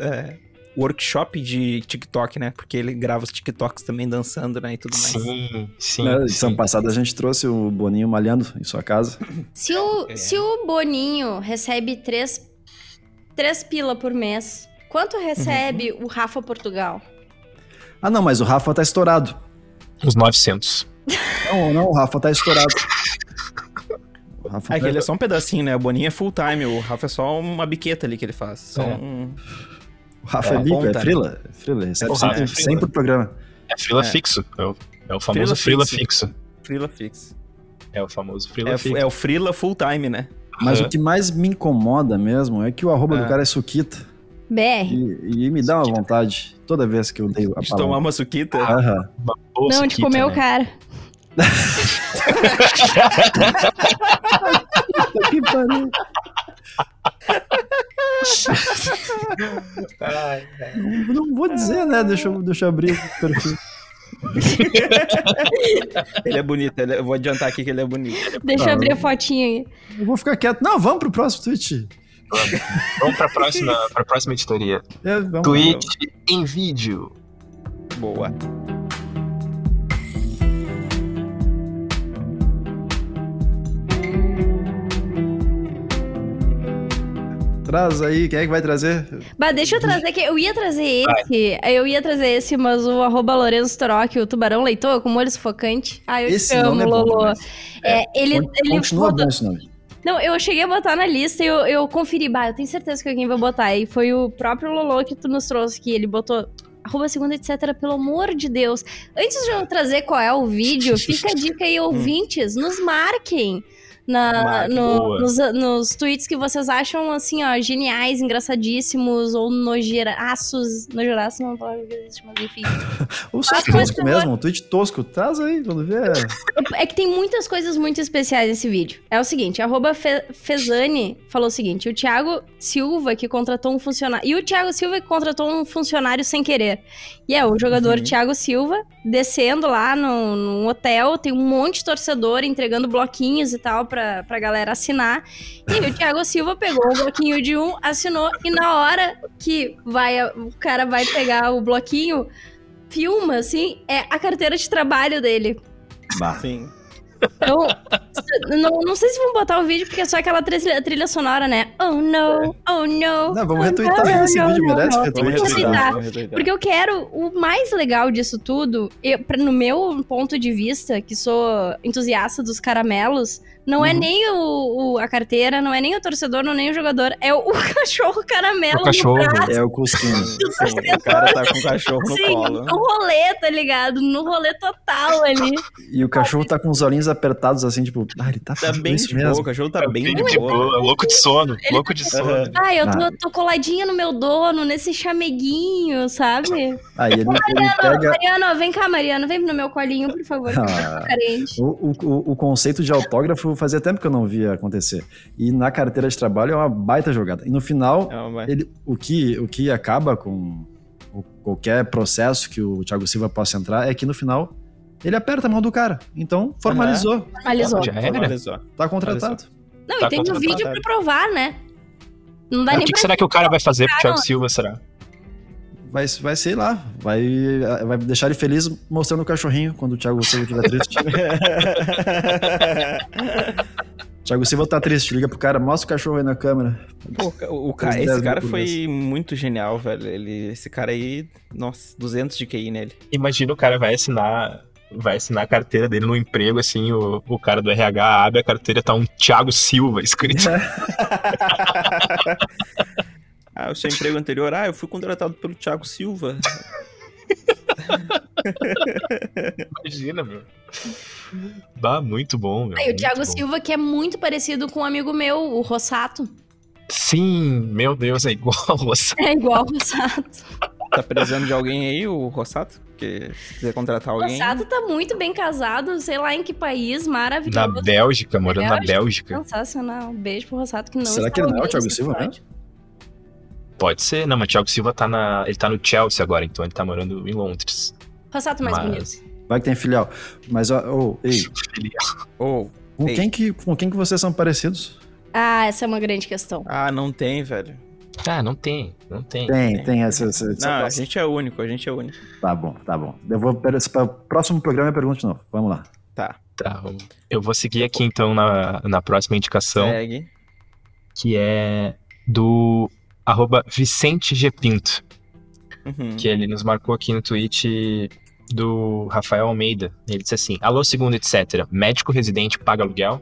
É, workshop de TikTok, né? Porque ele grava os TikToks também dançando, né? E tudo mais. Sim, sim. Na sim. edição passada a gente trouxe o Boninho malhando em sua casa. Se o, É. se o Boninho recebe três, três pila por mês, quanto recebe Uhum. o Rafa Portugal? Ah, não, mas o Rafa tá estourado. Uns 900. Não, não, o Rafa tá estourado. O Rafa É que ele é só um pedacinho, né? O Boninho é full time, o Rafa é só uma biqueta ali que ele faz. Só É. um... O Rafa é, É, é ponta, frila. É frila, recebe O Rafa é sempre, frila. sempre o programa. É frila É. fixo. É o, é o famoso Frila frila fixo. fixo. Frila fix. É o famoso frila É, fixo. é o Frila full time, né? Mas Aham. o que mais me incomoda mesmo é que o arroba do cara é suquita. BR. E, e me dá uma vontade toda vez que eu leio a De tomar palavra. uma suquita. Aham. Bolsa Não, de comer o né? cara. Que pariu. Não, não vou dizer, né? Deixa eu, deixa eu abrir o perfil. Ele é bonito, ele é- eu vou adiantar aqui que ele é bonito. Deixa eu Ah, abrir a fotinha aí. Eu vou ficar quieto. Não, vamos pro próximo tweet. Vamos pra próxima, pra próxima editoria. É, vamos. Tweet em vídeo. Boa. Traz aí, quem é que vai trazer? Bah, deixa eu trazer aqui. Eu ia trazer esse. Eu ia trazer esse, mas o arroba Lourenço Toroc, o tubarão leitor, com molho sufocante. Ah, eu Esse te amo, nome é Lolo. demais. É, ele, Con- ele Continua botou- bom esse nome. Não, eu cheguei a botar na lista e eu, eu conferi. Bah, eu tenho certeza que alguém vai botar. E foi o próprio Lolo que tu nos trouxe que ele botou. Arroba segunda, etc. Pelo amor de Deus. Antes de eu trazer qual é o vídeo, fica a dica aí, ouvintes, nos marquem. Na, no- nos, nos tweets que vocês acham, assim, ó, geniais, engraçadíssimos, ou nojeraços. Nojeraço não é uma palavra que existe, mas enfim. Ou só tosco mesmo, um tweet tosco. Traz aí, quando ver. É que tem muitas coisas muito especiais nesse vídeo. É o seguinte, arroba Fe- Fezani falou o seguinte, o Thiago Silva que contratou um funcionário... E o Thiago Silva que contratou um funcionário sem querer. E é, o jogador Uhum. Thiago Silva descendo lá no, num hotel, tem um monte de torcedor entregando bloquinhos e tal pra, pra galera assinar. E o Thiago Silva pegou o bloquinho de um, assinou, e na hora que vai, o cara vai pegar o bloquinho, filma, assim, é a carteira de trabalho dele. Bah. Sim. Então, não, não sei se vão botar o vídeo, porque é só aquela trilha, trilha sonora, né? Oh no, oh no. Não, vamos oh, retweetar no, esse no, vídeo, no, merece retweetar. Porque eu quero o mais legal disso tudo, eu, pra- no meu ponto de vista, que sou entusiasta dos caramelos, Não é Uhum. nem o, o- a carteira, não é nem o torcedor, não é nem o jogador, é o, o cachorro caramelo O cachorro. no braço. É o Cusquinho. Sim, o cara tá com o cachorro no Sim, colo. no rolê, tá ligado? No rolê total ali. E o cachorro tá com os olhinhos apertados assim, tipo, ah, ele tá Tá bem isso de mesmo. boa, o cachorro tá bem Filho de boa. boa, louco de sono, louco de sono. Aham. Ah, eu tô, Ah. tô coladinha no meu dono, nesse chameguinho, sabe? Aí ele, ele pega. Mariano, vem cá, Mariano, vem no meu colinho, por favor, Ah. o, o- o conceito de autógrafo fazia tempo que eu não via acontecer. E na carteira de trabalho é uma baita jogada. E no final, É ele, o, que, o que acaba com o- qualquer processo que o Thiago Silva possa entrar é que no final ele aperta a mão do cara. Então, formalizou. Normalizou. Já era? Só. Tá contratado. Não, Tá e tem um vídeo pra provar, né? Não dá O nem que, que será que o cara vai fazer pro Thiago Silva, será? Vai, vai sei lá. Vai, vai deixar ele feliz mostrando o cachorrinho quando o Thiago Silva estiver triste. Thiago Silva tá triste. Liga pro cara, mostra o cachorro aí na câmera. Pô, o, o ca- Uns esse 10 cara foi muito genial, velho. Ele, esse cara aí, nossa, 200 de QI nele. Imagina o cara vai assinar. Vai assinar a carteira dele no emprego, assim, o, o cara do RH abre a carteira, tá um Thiago Silva escrito. ah, o seu emprego anterior, ah, eu fui contratado pelo Thiago Silva. Imagina, meu. Bah, muito bom, meu. Aí, o Thiago bom. Silva, que é muito parecido com um amigo meu, o Rossato. Sim, meu Deus, é igual ao Rosa. É igual o Rossato. Tá precisando de alguém aí, o Rossato? Que se quiser contratar O alguém. Rossato tá muito bem casado, sei lá em que país, Na maravilhoso. Bélgica, morando na Bélgica? Sensacional. Um beijo pro Rossato que não Será está que ele não é o Thiago Silva, né? Pode ser, não, mas Thiago Silva tá na. Ele tá no Chelsea agora, então ele tá morando em Londres. Rossato mais bonito. Mas. Vai que tem filial. Mas, ó, ô, ei, Ô, com Ei. quem, que, com quem que vocês são parecidos? Ah, essa é uma grande questão. ah, não tem, velho. Ah, não tem, não tem. Tem, tem essa. essa, essa Não, a gente é único, a gente é único. Tá bom, tá bom. Eu vou para o próximo programa eu pergunto de novo. Vamos lá. Tá, Tá, eu vou seguir aqui então na, na próxima indicação, segue. que é do arroba Vicente G. Pinto, Uhum. que ele nos marcou aqui no tweet do Rafael Almeida. Ele disse assim: Alô, segundo, etc. Médico residente paga aluguel?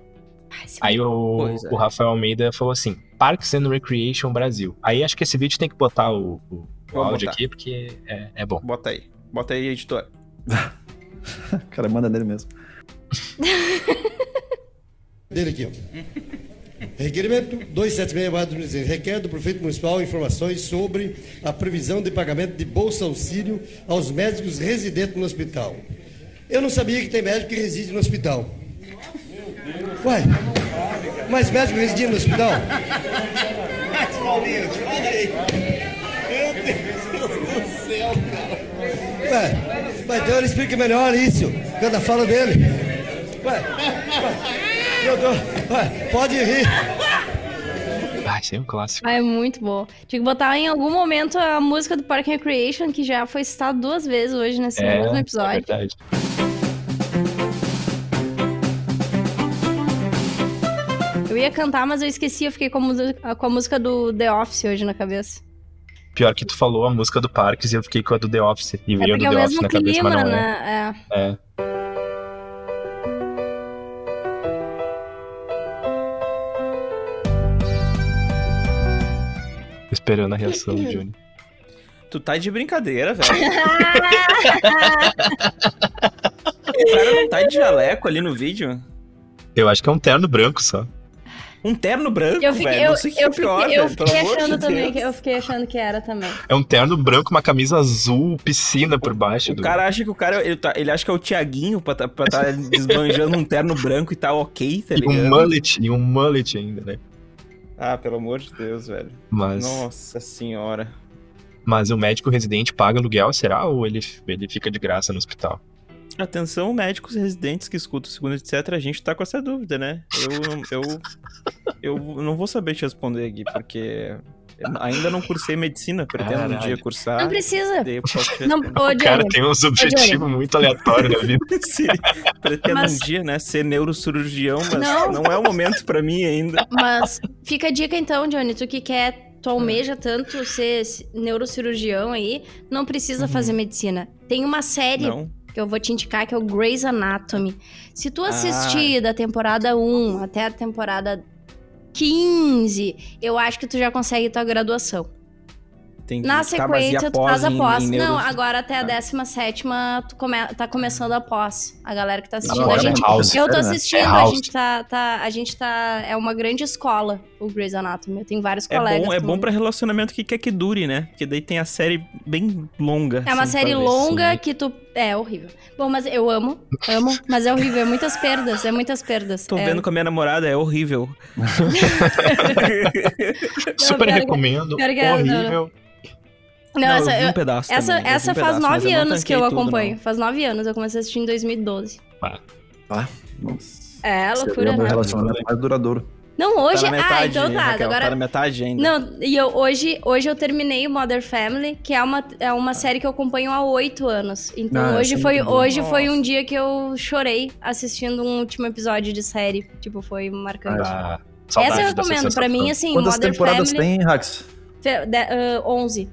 Ai, Aí o, é. o Rafael Almeida falou assim: Parks and Recreation Brasil. Aí acho que esse vídeo tem que botar o, o- o Vou áudio botar. aqui, porque é, é bom. Bota aí. Bota aí, editor. O cara manda nele mesmo. dele aqui, ó. Requerimento 276-2016. Requer do prefeito municipal informações sobre a previsão de pagamento de bolsa auxílio aos médicos residentes no hospital. Eu não sabia que tem médico que reside no hospital. Uai, mas médico reside no hospital? Ué, mas então ele explica melhor isso, cada fala dele. Ué, ué, meu Deus, pode rir. Ah, isso aí é um clássico. Ah, é muito bom. Tinha que botar em algum momento a música do Park Recreation, que já foi citada duas vezes hoje nesse mesmo É, é episódio. verdade. eu ia cantar, mas eu esqueci, eu fiquei com a, música, com a música do The Office hoje na cabeça. Pior que tu falou a música do Parks e eu fiquei com a do The Office. E É veio do é o The Office na cabeça, mas não é. né? É. É. Esperando a reação do Johnny. Tu tá de brincadeira, velho. o cara não tá de jaleco ali no vídeo. Eu acho que é um terno branco só. Um terno branco, Eu fiquei, velho. eu, não sei o que eu é pior, fiquei, eu velho. Fiquei achando de também, que, eu fiquei achando que era também. É um terno branco, uma camisa azul, piscina por baixo O do. cara acha que o cara, ele, tá, ele acha que é o Tiaguinho pra tá, pra tá desbanjando um terno branco e tá ok, tá E ligado? um mullet, e um mullet ainda, né? Ah, pelo amor de Deus, velho. Mas, Nossa senhora. mas o médico residente paga aluguel, será? Ou ele, ele fica de graça no hospital? Atenção, médicos residentes que escutam o segundo, etc. A gente tá com essa dúvida, né? Eu, eu, eu não vou saber te responder aqui, porque ainda não cursei medicina, pretendo um Caralho. dia cursar. Não precisa. Não, ô, O cara tem uns objetivos muito aleatórios na vida. Sim, pretendo Mas- um dia, né, ser neurocirurgião, mas Não. não, é o momento pra mim ainda. mas fica a dica então, Johnny, tu que quer, tu almeja tanto ser neurocirurgião aí, não precisa fazer medicina. Tem uma série Não. que eu vou te indicar, que é o Grey's Anatomy. Se Ah. tu assistir da temporada 1 até a temporada 15, eu acho que tu já consegue tua graduação. Entendi. Na Tá, sequência, tu faz a em- pós. em Não, neuro- agora até a Tá. 17 tu come... tá começando a pós. A galera que tá assistindo. Não, a é gente... House. Eu tô né? assistindo, É a gente tá, tá- A gente tá. É uma grande escola, o Grey's Anatomy. Eu tenho vários É colegas. bom, é que bom não- pra relacionamento que quer que dure, né? Porque daí tem a série bem longa. É uma assim, série longa sim. que tu. É horrível. Bom, mas eu amo, amo, mas é horrível. É muitas perdas, é muitas perdas. Tô é... vendo com a minha namorada, é horrível. Super recomendo. pior que é, não, horrível. Não, eu essa, vi um eu- pedaço essa, também, eu essa um faz pedaço, nove não anos que eu tudo, acompanho. não. Faz nove anos, eu comecei a assistir em 2012. Ah, É, seria loucura, o meu né? relacionamento mais duradouro. Não, hoje. Tá metade, ah, então tá. Raquel, agora. Tá na metade ainda. Não, e eu, hoje, hoje eu terminei o Mother Family, que é uma, é uma série que eu acompanho há oito anos. Então Ah, hoje, foi, hoje foi um dia que eu chorei assistindo um último episódio de série. Tipo, foi marcante. Ah, Essa eu recomendo. Pra mim, assim, Quantas Mother temporadas Family. tem, Rax? de- ah, 11.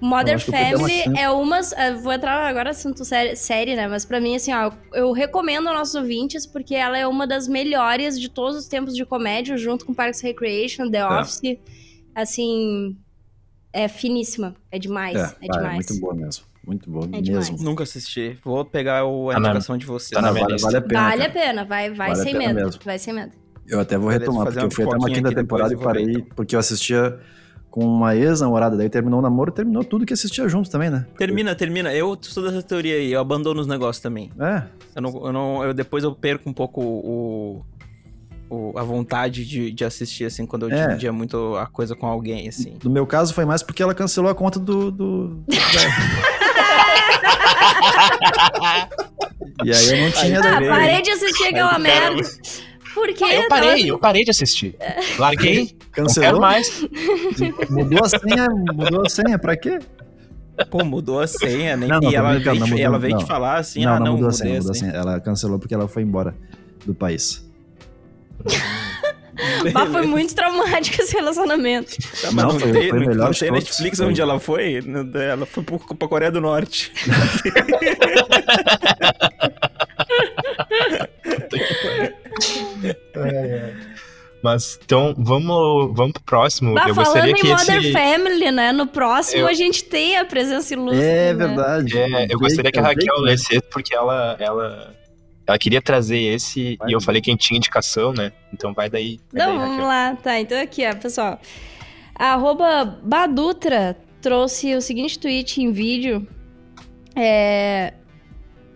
Mother Family é umas. ah, vou entrar agora assunto série, série, né? Mas pra mim, assim, ó, eu recomendo aos nossos ouvintes porque ela é uma das melhores de todos os tempos de comédia, junto com Parks and Recreation, The Office. Assim. É finíssima. É demais. É, ah, é demais. muito boa mesmo. Muito boa É demais. mesmo. Nunca assisti. Vou pegar o, a Tá na- indicação de vocês. tá na vale, lista. vale a pena. Vale a cara. pena, vai, vai Vale a sem pena medo. mesmo. Vai sem medo. Eu até vou retomar, porque eu uma fui até uma quinta temporada e parei, então. porque eu assistia com uma ex-namorada, daí terminou o namoro, terminou tudo que assistia junto também, né? Termina, termina. Eu sou dessa teoria aí, eu abandono os negócios também. É, Eu não, eu não, eu depois eu perco um pouco o, o- a vontade de, de assistir, assim, quando eu É. dividia muito a coisa com alguém, assim. no meu caso foi mais porque ela cancelou a conta do... do... e aí eu não tinha... Ah, parei de assistir aquela merda. Por quê? Eu parei, eu parei de assistir. Larguei, Cancelou? mais. Mudou a senha, mudou a senha, pra quê? Pô, mudou a senha, nem, Não, não, e ela veio, não te- mudou, ela veio te falar assim, não, ah, não, não, mudou a senha, mudou a senha. senha. Ela cancelou porque ela foi embora do país. Bah, foi muito traumático esse relacionamento. Tá, mas Não, não, foi- tem, foi melhor não tem. Netflix Foi. onde ela foi? Ela foi pro, pra Coreia do Norte. Mas então, vamos, vamos pro próximo. Bah, eu falando gostaria em que Mother esse. Family, né? No próximo Eu- a gente tem a presença ilustre. É né? verdade. É, eu gostaria que a Jake, Raquel né? lesse esse porque ela, ela, ela queria trazer esse Vai, e eu falei que a gente tinha indicação, né? Então vai daí. Vai Não, daí, vamos lá. Tá, então aqui, ó, pessoal. A arroba Badutra trouxe o seguinte tweet em vídeo. É...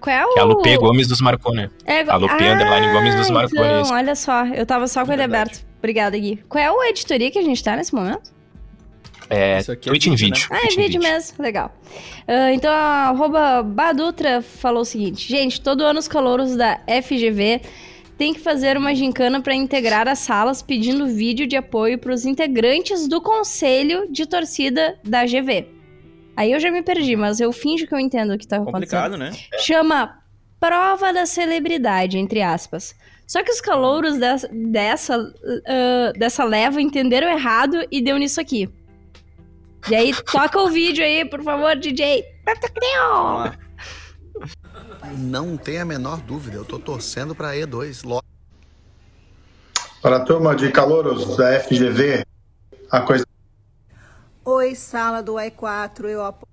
Qual é o... Que a Lupe Gomes nos marcou, né? É, A Lupe Underline Gomes nos marcou então, olha só. Eu tava só com ele Verdade. aberto. Obrigada, Gui. Qual é a editoria que a gente tá nesse momento? É, Isso aqui é tweet em vídeo, vídeo. Ah, é vídeo mesmo. Legal. Ah, então, a arroba Badutra falou o seguinte. Gente, todo ano os calouros da FGV tem que fazer uma gincana para integrar as salas pedindo vídeo de apoio para os integrantes do conselho de torcida da GV. Aí eu já me perdi, mas eu finjo que eu entendo o que tá acontecendo. Complicado, né? Chama Prova da Celebridade, entre aspas. Só que os calouros dessa, dessa, ah, dessa leva entenderam errado e deu nisso aqui. E aí, toca o vídeo aí, por favor, DJ. Não tem a menor dúvida, eu tô torcendo pra E2. Logo. Para a turma de calouros da FGV, a coisa Oi, sala do E4, eu apoio.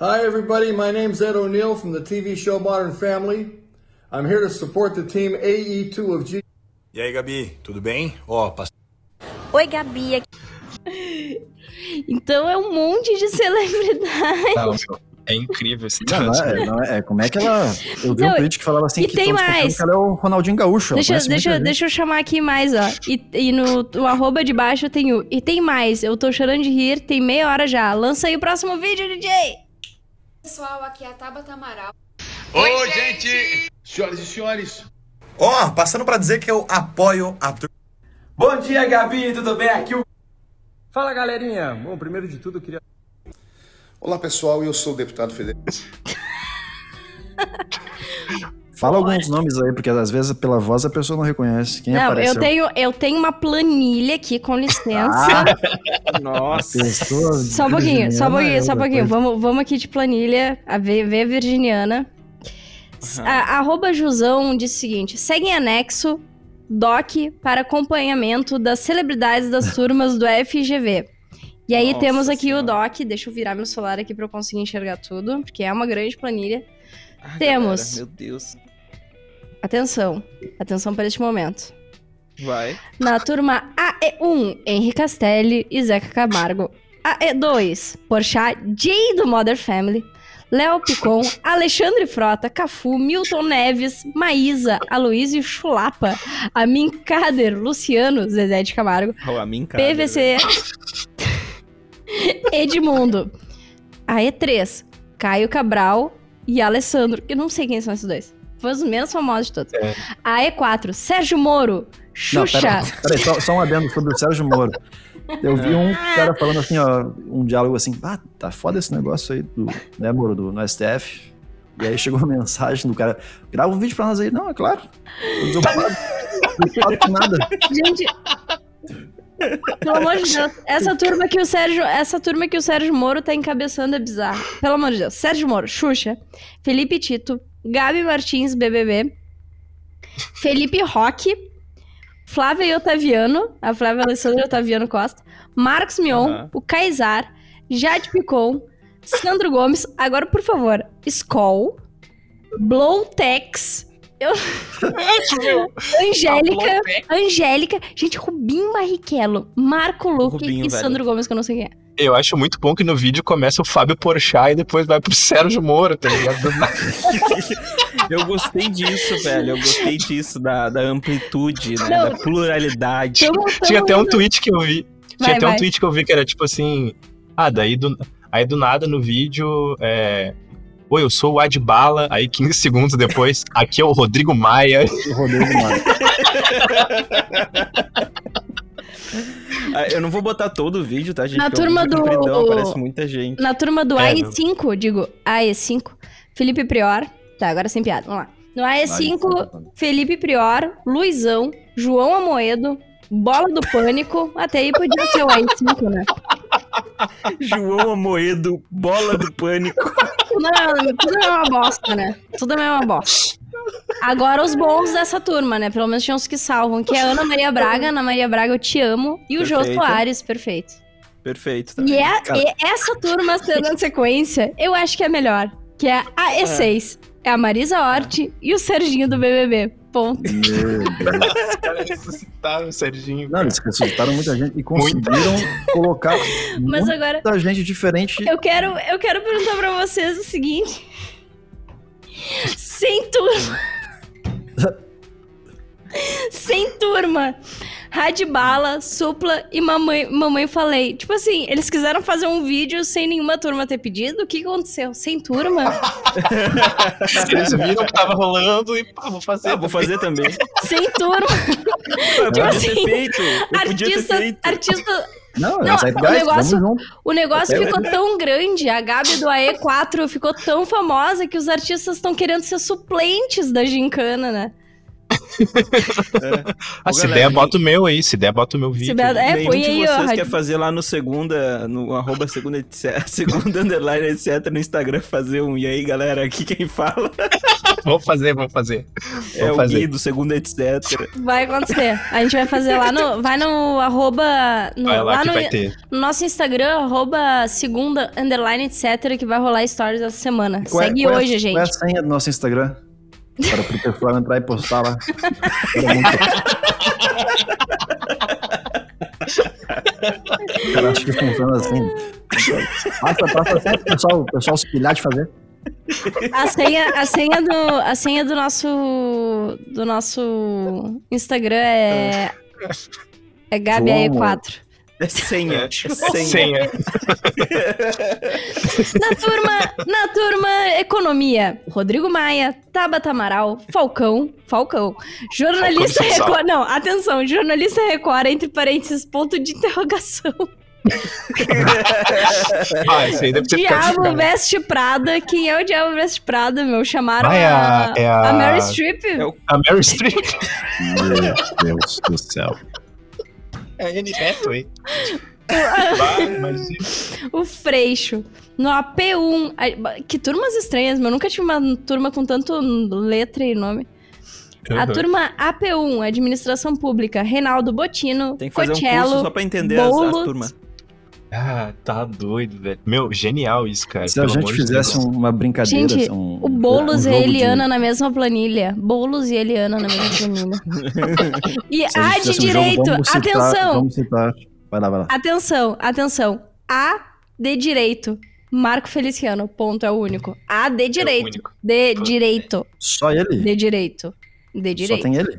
Hi, everybody. My name's Ed O'Neill from the TV show Modern Family. I'm here to support the team AE2 of G. E aí, Gabi, tudo bem? Ó, pass- Oi, Gabi. aqui- Então é um monte de celebridade. Não, é incrível esse Não, é, não é, é, como é que ela. Eu vi Não, um tweet que falava assim e que tem mais. que ela é o Ronaldinho Gaúcho. Deixa, deixa, gente. deixa eu chamar aqui mais, ó. E, e no o arroba de baixo tem o. E tem mais. Eu tô chorando de rir, tem meia hora já. Lança aí o próximo vídeo, DJ! Pessoal, aqui é a Tabata Amaral. Oi, gente! Senhoras e senhores, Ó, passando pra dizer que eu apoio a. Bom dia, Gabi, tudo bem? Aqui o... Fala, galerinha. Bom, primeiro de tudo, eu queria... olá pessoal, eu sou o deputado federal. Fala alguns nomes aí, porque às vezes pela voz a pessoa não reconhece. Quem Não, apareceu? eu tenho, eu tenho uma planilha aqui, com licença. Ah, Nossa. Só um pouquinho, só um pouquinho, é só um pouquinho. Vamos, vamos aqui de planilha, a V, v Virginiana. S- a- arroba Jusão disse o seguinte: segue em anexo doc para acompanhamento das celebridades das turmas do FGV. E aí Nossa temos aqui Senhora. o doc, deixa eu virar meu celular aqui pra eu conseguir enxergar tudo, porque é uma grande planilha. Ah, Temos. galera, meu Deus. Atenção, atenção para este momento. Vai. Na turma AE1, Henri Castelli e Zeca Camargo. AE2, Porchat, Jay do Mother Family. Léo Picon, Alexandre Frota, Cafu, Milton Neves, Maísa, Aloysio Chulapa, Amin Kader, Luciano, Zezé de Camargo, Oh, a mim, cara. PVC, Edmundo. AE3, Caio Cabral e Alessandro. Eu não sei quem são esses dois. Foi os menos famosos de todos. AE4, Sérgio Moro, Não, Xuxa. pera, peraí, só, só um adendo sobre o Sérgio Moro. Eu vi um cara falando assim, ó, um diálogo assim, ah, tá foda esse negócio aí do, né, Moro, do, no STF. E aí chegou uma mensagem do cara, grava um vídeo pra nós aí. Não, é claro. Tô desocupado. Não nada. Gente, pelo amor de Deus, essa turma que o Sérgio, essa turma que o Sérgio Moro tá encabeçando é bizarra. Pelo amor de Deus. Sérgio Moro, Xuxa, Felipe Tito, Gabi Martins, BBB, Felipe Roque, Flávia Otaviano, a Flávia Alessandra Otaviano Costa, Marcos Mion, Aham. o Kaysar, Jade Picon, Sandro Gomes, agora por favor, Skoll, Blowtex, eu... Angélica, Angélica, gente, Rubinho Barrichello, Marco Luque Rubinho, e velho. Sandro Gomes, que eu não sei quem é. Eu acho muito bom que no vídeo começa o Fábio Porchat e depois vai pro Sérgio Moro, tá ligado? Do nada. Eu gostei disso, velho. Eu gostei disso, da, da amplitude, né? Não. Da pluralidade. Tinha até um tweet que eu vi. Tinha Vai, até um vai. tweet que eu vi que era tipo assim. Ah, daí do, aí do nada no vídeo. É, Oi, eu sou o Adbala. Aí 15 segundos depois, aqui é o Rodrigo Maia. O Rodrigo Maia. Ah, Eu não vou botar todo o vídeo, tá, gente? Na Porque é turma do- compridão, Aparece muita gente. Na turma do É, AE5, digo AE5, Felipe Prior. Tá, agora sem piada, vamos lá. No AE5, Felipe Prior, Luizão, João Amoedo, Bola do Pânico. Até aí podia ser o AE5, né? João Amoedo, bola do pânico. Tudo é, tudo é uma bosta, né? Tudo é uma bosta. Agora os bons dessa turma, né? Pelo menos tinha uns que salvam, que é a Ana Maria Braga. Ana Maria Braga, eu te amo. E o Jô. Soares, perfeito. Perfeito. E, também. é, Cara, e essa turma sendo sequência, eu acho que é melhor. Que é a E6. É, a Marisa Hort e o Serginho do BBB. Ponto. Meu Deus. Os caras ressuscitaram o Serginho. Não, eles ressuscitaram muita gente e conseguiram colocar Mas muita agora- gente diferente. Eu quero, eu quero perguntar pra vocês o seguinte. Sem turma. Sem turma. Radibala, Supla e mamãe, mamãe falei. Tipo assim, eles quiseram fazer um vídeo sem nenhuma turma ter pedido. O que aconteceu? Sem turma? Eles viram que tava rolando e pá, vou fazer. Ah, vou fazer também. Sem turma. Eu tipo podia assim, ter feito. Eu podia ter artista, feito. artista. Não, Não, o negócio, o negócio Até ficou tão grande, a Gabi do AE4 ficou tão famosa que os artistas estão querendo ser suplentes da gincana, né? Ah, se galera, der, bota o meu aí. Se der, bota o meu vídeo. der- é, Nenhum põe de aí, ó, vocês Rad- quer fazer lá no segunda, no arroba segunda, etc, segunda underline, etc, no Instagram, fazer um. E aí, galera, aqui quem fala Vamos fazer, vamos fazer. é Vamos o fazer. Gui do segunda, etc. Vai acontecer. A gente vai fazer lá no. Vai no arroba. No, Vai lá que no, vai ter. no nosso Instagram, arroba segunda, underline, etc., que vai rolar stories essa semana. Qual é- Segue qual é- hoje, gente. Qual é a senha do nosso Instagram? Para pro pessoal entrar e postar lá. Cara, acho que funciona assim. Passa, passa sempre o pessoal, o pessoal se pilhar de fazer. A senha, a senha do, a senha do nosso do nosso Instagram é é Gabi João, AE4. É senha. É, senha. senha. Na turma, na turma Economia, Rodrigo Maia, Tabata Amaral, Falcão, Falcão, jornalista Falcão. Record, não, atenção, jornalista Record, entre parênteses, ponto de interrogação. Ah, esse aí deve ter Diabo. Veste Prada, quem é o Diabo Veste Prada, meu? Chamaram Ah, é a- é a- Mary Streep. É o A Mary Streep. Meu Deus do céu. É Anne Hathaway. Mas o Freixo. No AP1. ai, Que turmas estranhas, meu. Eu nunca tive uma turma com tanto letra e nome. A Uhum. turma AP1, Administração Pública, Reinaldo Botino, Tem que fazer um curso só pra entender as, as turmas. Ah, tá doido, velho. Meu, genial isso, cara. Se a gente fizesse Deus. uma brincadeira, Gente, um, o Boulos um e a jogo de- Eliana na mesma planilha. Boulos e Eliana na mesma planilha. e a de um jogo, direito, vamos citar- atenção! Vamos citar. Vai lá, vai lá. Atenção, atenção. A de direito. Marco Feliciano, ponto, é o único. A de direito. De direito. Só ele? De direito. De direito. Só tem ele?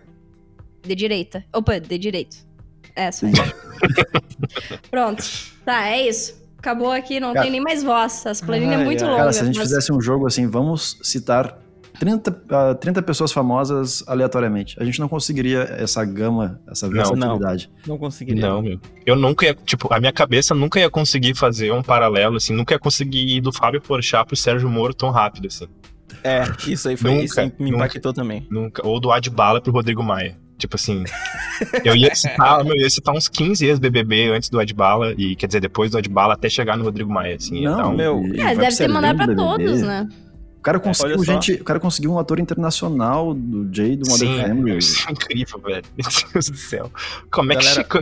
De direita. Opa, de direito. É, só ele. Pronto. Tá, é isso. Acabou aqui, não Cara- tem nem mais voz. As planilhas Ai, muito ai. longas. Cara, se a gente mas- fizesse um jogo assim, vamos citar 30, ah, 30 pessoas famosas aleatoriamente. A gente não conseguiria essa gama, essa Não, versatilidade. Não conseguiria. Não, meu. Eu nunca ia, tipo, a minha cabeça nunca ia conseguir fazer um paralelo, assim, nunca ia conseguir ir do Fábio Porchat pro Sérgio Moro tão rápido, assim. É, isso aí foi Nunca, isso me nunca. impactou também. Nunca. Ou do Adbala pro Rodrigo Maia. Tipo assim, eu ia citar, meu, eu ia citar uns 15 ex-BBB antes do Adbala, e quer dizer, depois do Adbala até chegar no Rodrigo Maia, assim. Não, um... meu, É, deve ter mandado pra BBB. todos, né? O cara conseguiu só. gente, o cara conseguiu um ator internacional do Jay do Modern Sim, Family. isso é incrível, velho. Meu Deus do céu. Como é Galera, que chegou?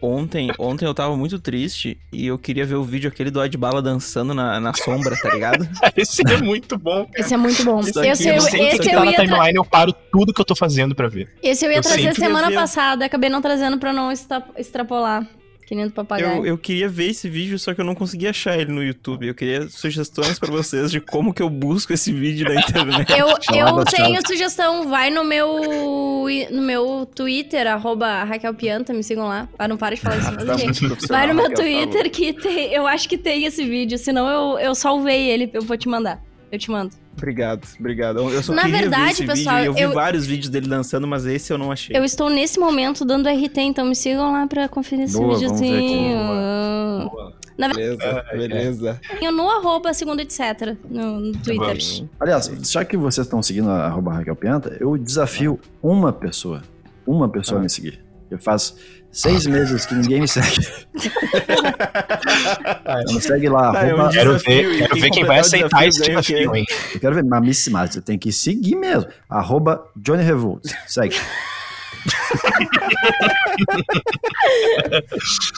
Ontem, ontem eu tava muito triste e eu queria ver o vídeo aquele do Adbala dançando na, na sombra, tá ligado? Esse é muito bom, cara. Esse é muito bom. Isso Esse, eu, sei esse, que eu tá na ia tra- timeline, eu paro tudo que eu tô fazendo pra ver. esse eu ia Eu trazer semana ver. passada, acabei não trazendo pra não extra- extrapolar. Que nem do papagaio. Eu, eu queria ver esse vídeo, só que eu não conseguia achar ele no YouTube. Eu queria sugestões pra vocês de como que eu busco esse vídeo na internet. Eu, eu tenho sugestão, vai no meu no meu Twitter, arroba Raquel Pianta, me sigam lá. Ah, não para de falar isso, Tá Vai no meu Raquel, tá Twitter que tem, eu acho que tem esse vídeo, senão eu, eu salvei ele, eu vou te mandar. Eu te mando. Obrigado, obrigado. Eu só Na queria ver verdade, esse pessoal, vídeo. Eu vi eu- vários vídeos dele dançando, mas esse eu não achei. Eu estou nesse momento dando RT, então me sigam lá pra conferir esse Boa, vamos ver aqui. videozinho. Na verdade, Beleza, beleza. eu no arroba segundo etc. No, no Twitter. Bem, Aliás, já que vocês estão seguindo a arroba Raquel Pianta, eu desafio uma pessoa, uma pessoa a me seguir. Eu faz seis meses que ninguém me segue. Não segue lá, Tá, é um arroba- Quero ver, quero quem ver quem vai aceitar esse desafio, hein? Eu quero ver, mas, mas você tem que seguir mesmo. Arroba Johnny Revolt. Segue.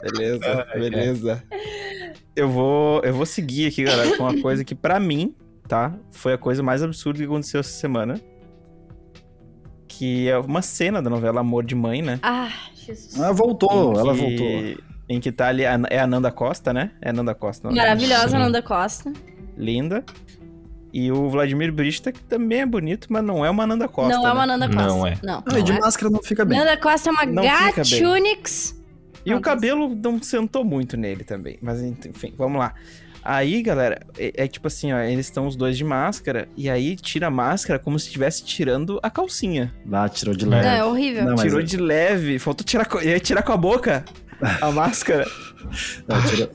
Beleza, beleza. Eu vou, eu vou seguir aqui, galera, com uma coisa que pra mim, tá? Foi a coisa mais absurda que aconteceu essa semana. Que é uma cena da novela Amor de Mãe, né? Ah, Jesus. Ela voltou, Em ela que- voltou. Em que tá ali, é a Nanda Costa, né? É a Nanda Costa. não, Maravilhosa, Sim. Nanda Costa. Linda. E o Vladimir Brista, que também é bonito, mas não é uma Nanda Costa. não é uma né? Nanda Costa. Não é. Não. Ah, e de não é. máscara não fica bem. Nanda Costa é uma Não gatunix. E o cabelo não sentou muito nele também. Mas enfim, vamos lá. Aí, galera, é, é tipo assim, ó, eles estão os dois de máscara, e aí tira a máscara como se estivesse tirando a calcinha. Lá, tirou de Não, leve. é horrível. Não, mas- Tirou de leve, faltou tirar, ia tirar com a boca a máscara. Não, tirou,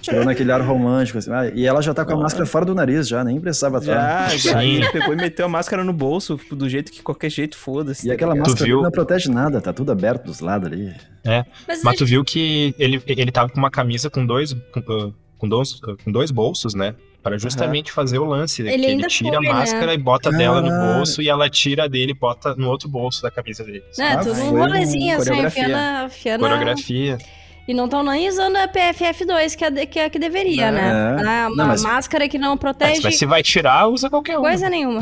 tirou naquele ar romântico. Assim. Ah, e ela já tá com a máscara fora do nariz, já, nem precisava estar. Já, já. Ele pegou e meteu a máscara no bolso, do jeito que qualquer jeito foda-se. E tá aquela ligado? máscara viu? não protege nada, tá tudo aberto dos lados ali. É. Mas, Mas tu viu que ele, ele tava com uma camisa com dois, com, uh, com dois, com dois bolsos, né? Para justamente fazer o lance. Ele que ele tira foi, a máscara né? e bota dela no bolso e ela tira a dele e bota no outro bolso da camisa dele. né, Ah, tudo um rolezinho, assim, coreografia. afiando, afiando Coreografia. E não estão nem usando a PFF2, que é, que, é a que deveria, né? É. Ah, uma Não, mas- máscara que não Mas, protege mas se vai tirar, usa qualquer um. coisa nenhuma.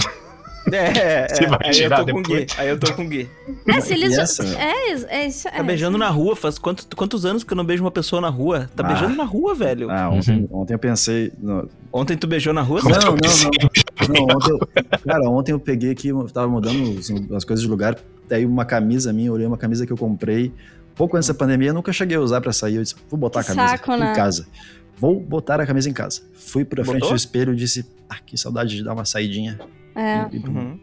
É, é, vai aí eu tô com o depois? Gui. Aí eu tô com o Gui. É, se eles. Essa? É, é isso. Tá beijando na rua, faz quanto, quantos anos que eu não beijo uma pessoa na rua? Tá Ah. beijando na rua, velho. Ah, ontem, ontem eu pensei. no- Ontem tu beijou na rua? Não, não, não. Não, ontem eu- cara, ontem eu peguei aqui, eu tava mudando as coisas de lugar, daí uma camisa minha, eu olhei uma camisa que eu comprei pouco antes da pandemia, eu nunca cheguei a usar pra sair, eu disse, vou botar a camisa saco, em né? casa. Vou botar a camisa em casa. Fui pra frente Botou? do espelho e disse, ah, que saudade de dar uma saidinha. É. E- e- Uhum.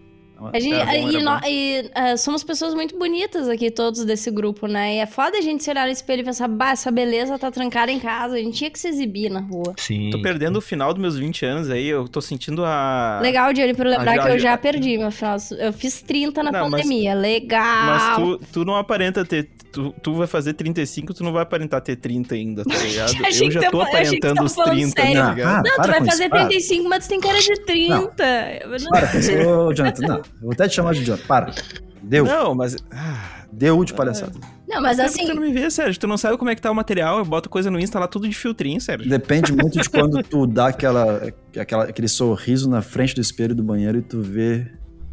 A gente, Era bom, e era nó- bom. e, eh, somos pessoas muito bonitas aqui, todos desse grupo, né? E é foda a gente se olhar no espelho e pensar, bah, essa beleza tá trancada em casa. A gente tinha que se exibir na rua. Sim. Tô perdendo o final dos meus 20 anos aí, eu tô sentindo a. Legal, Diane, por lembrar Ah, já- que eu já perdi meu final. Eu fiz 30 na Não, mas- pandemia. Legal. Mas tu, tu não aparenta ter. Tu, tu vai fazer 35, tu não vai aparentar ter 30 ainda, tá ligado? Eu já tô que aparentando os tava falando 30, sério. tá ligado? Ah, não, tu vai fazer isso, para. 35, mas tu tem cara de 30. Eu não- Para com isso, Jonathan. Não, eu vou até te chamar de Jonathan. Para. Deu. Não, mas. Ah, Deu de palhaçada. Não, mas é assim, Tu não me vê, Sérgio. Tu não sabe como é que tá o material. Eu boto coisa no Insta lá, tudo de filtrinho, Sérgio. Depende muito de quando tu dá aquela, aquela, aquele sorriso na frente do espelho do banheiro e tu vê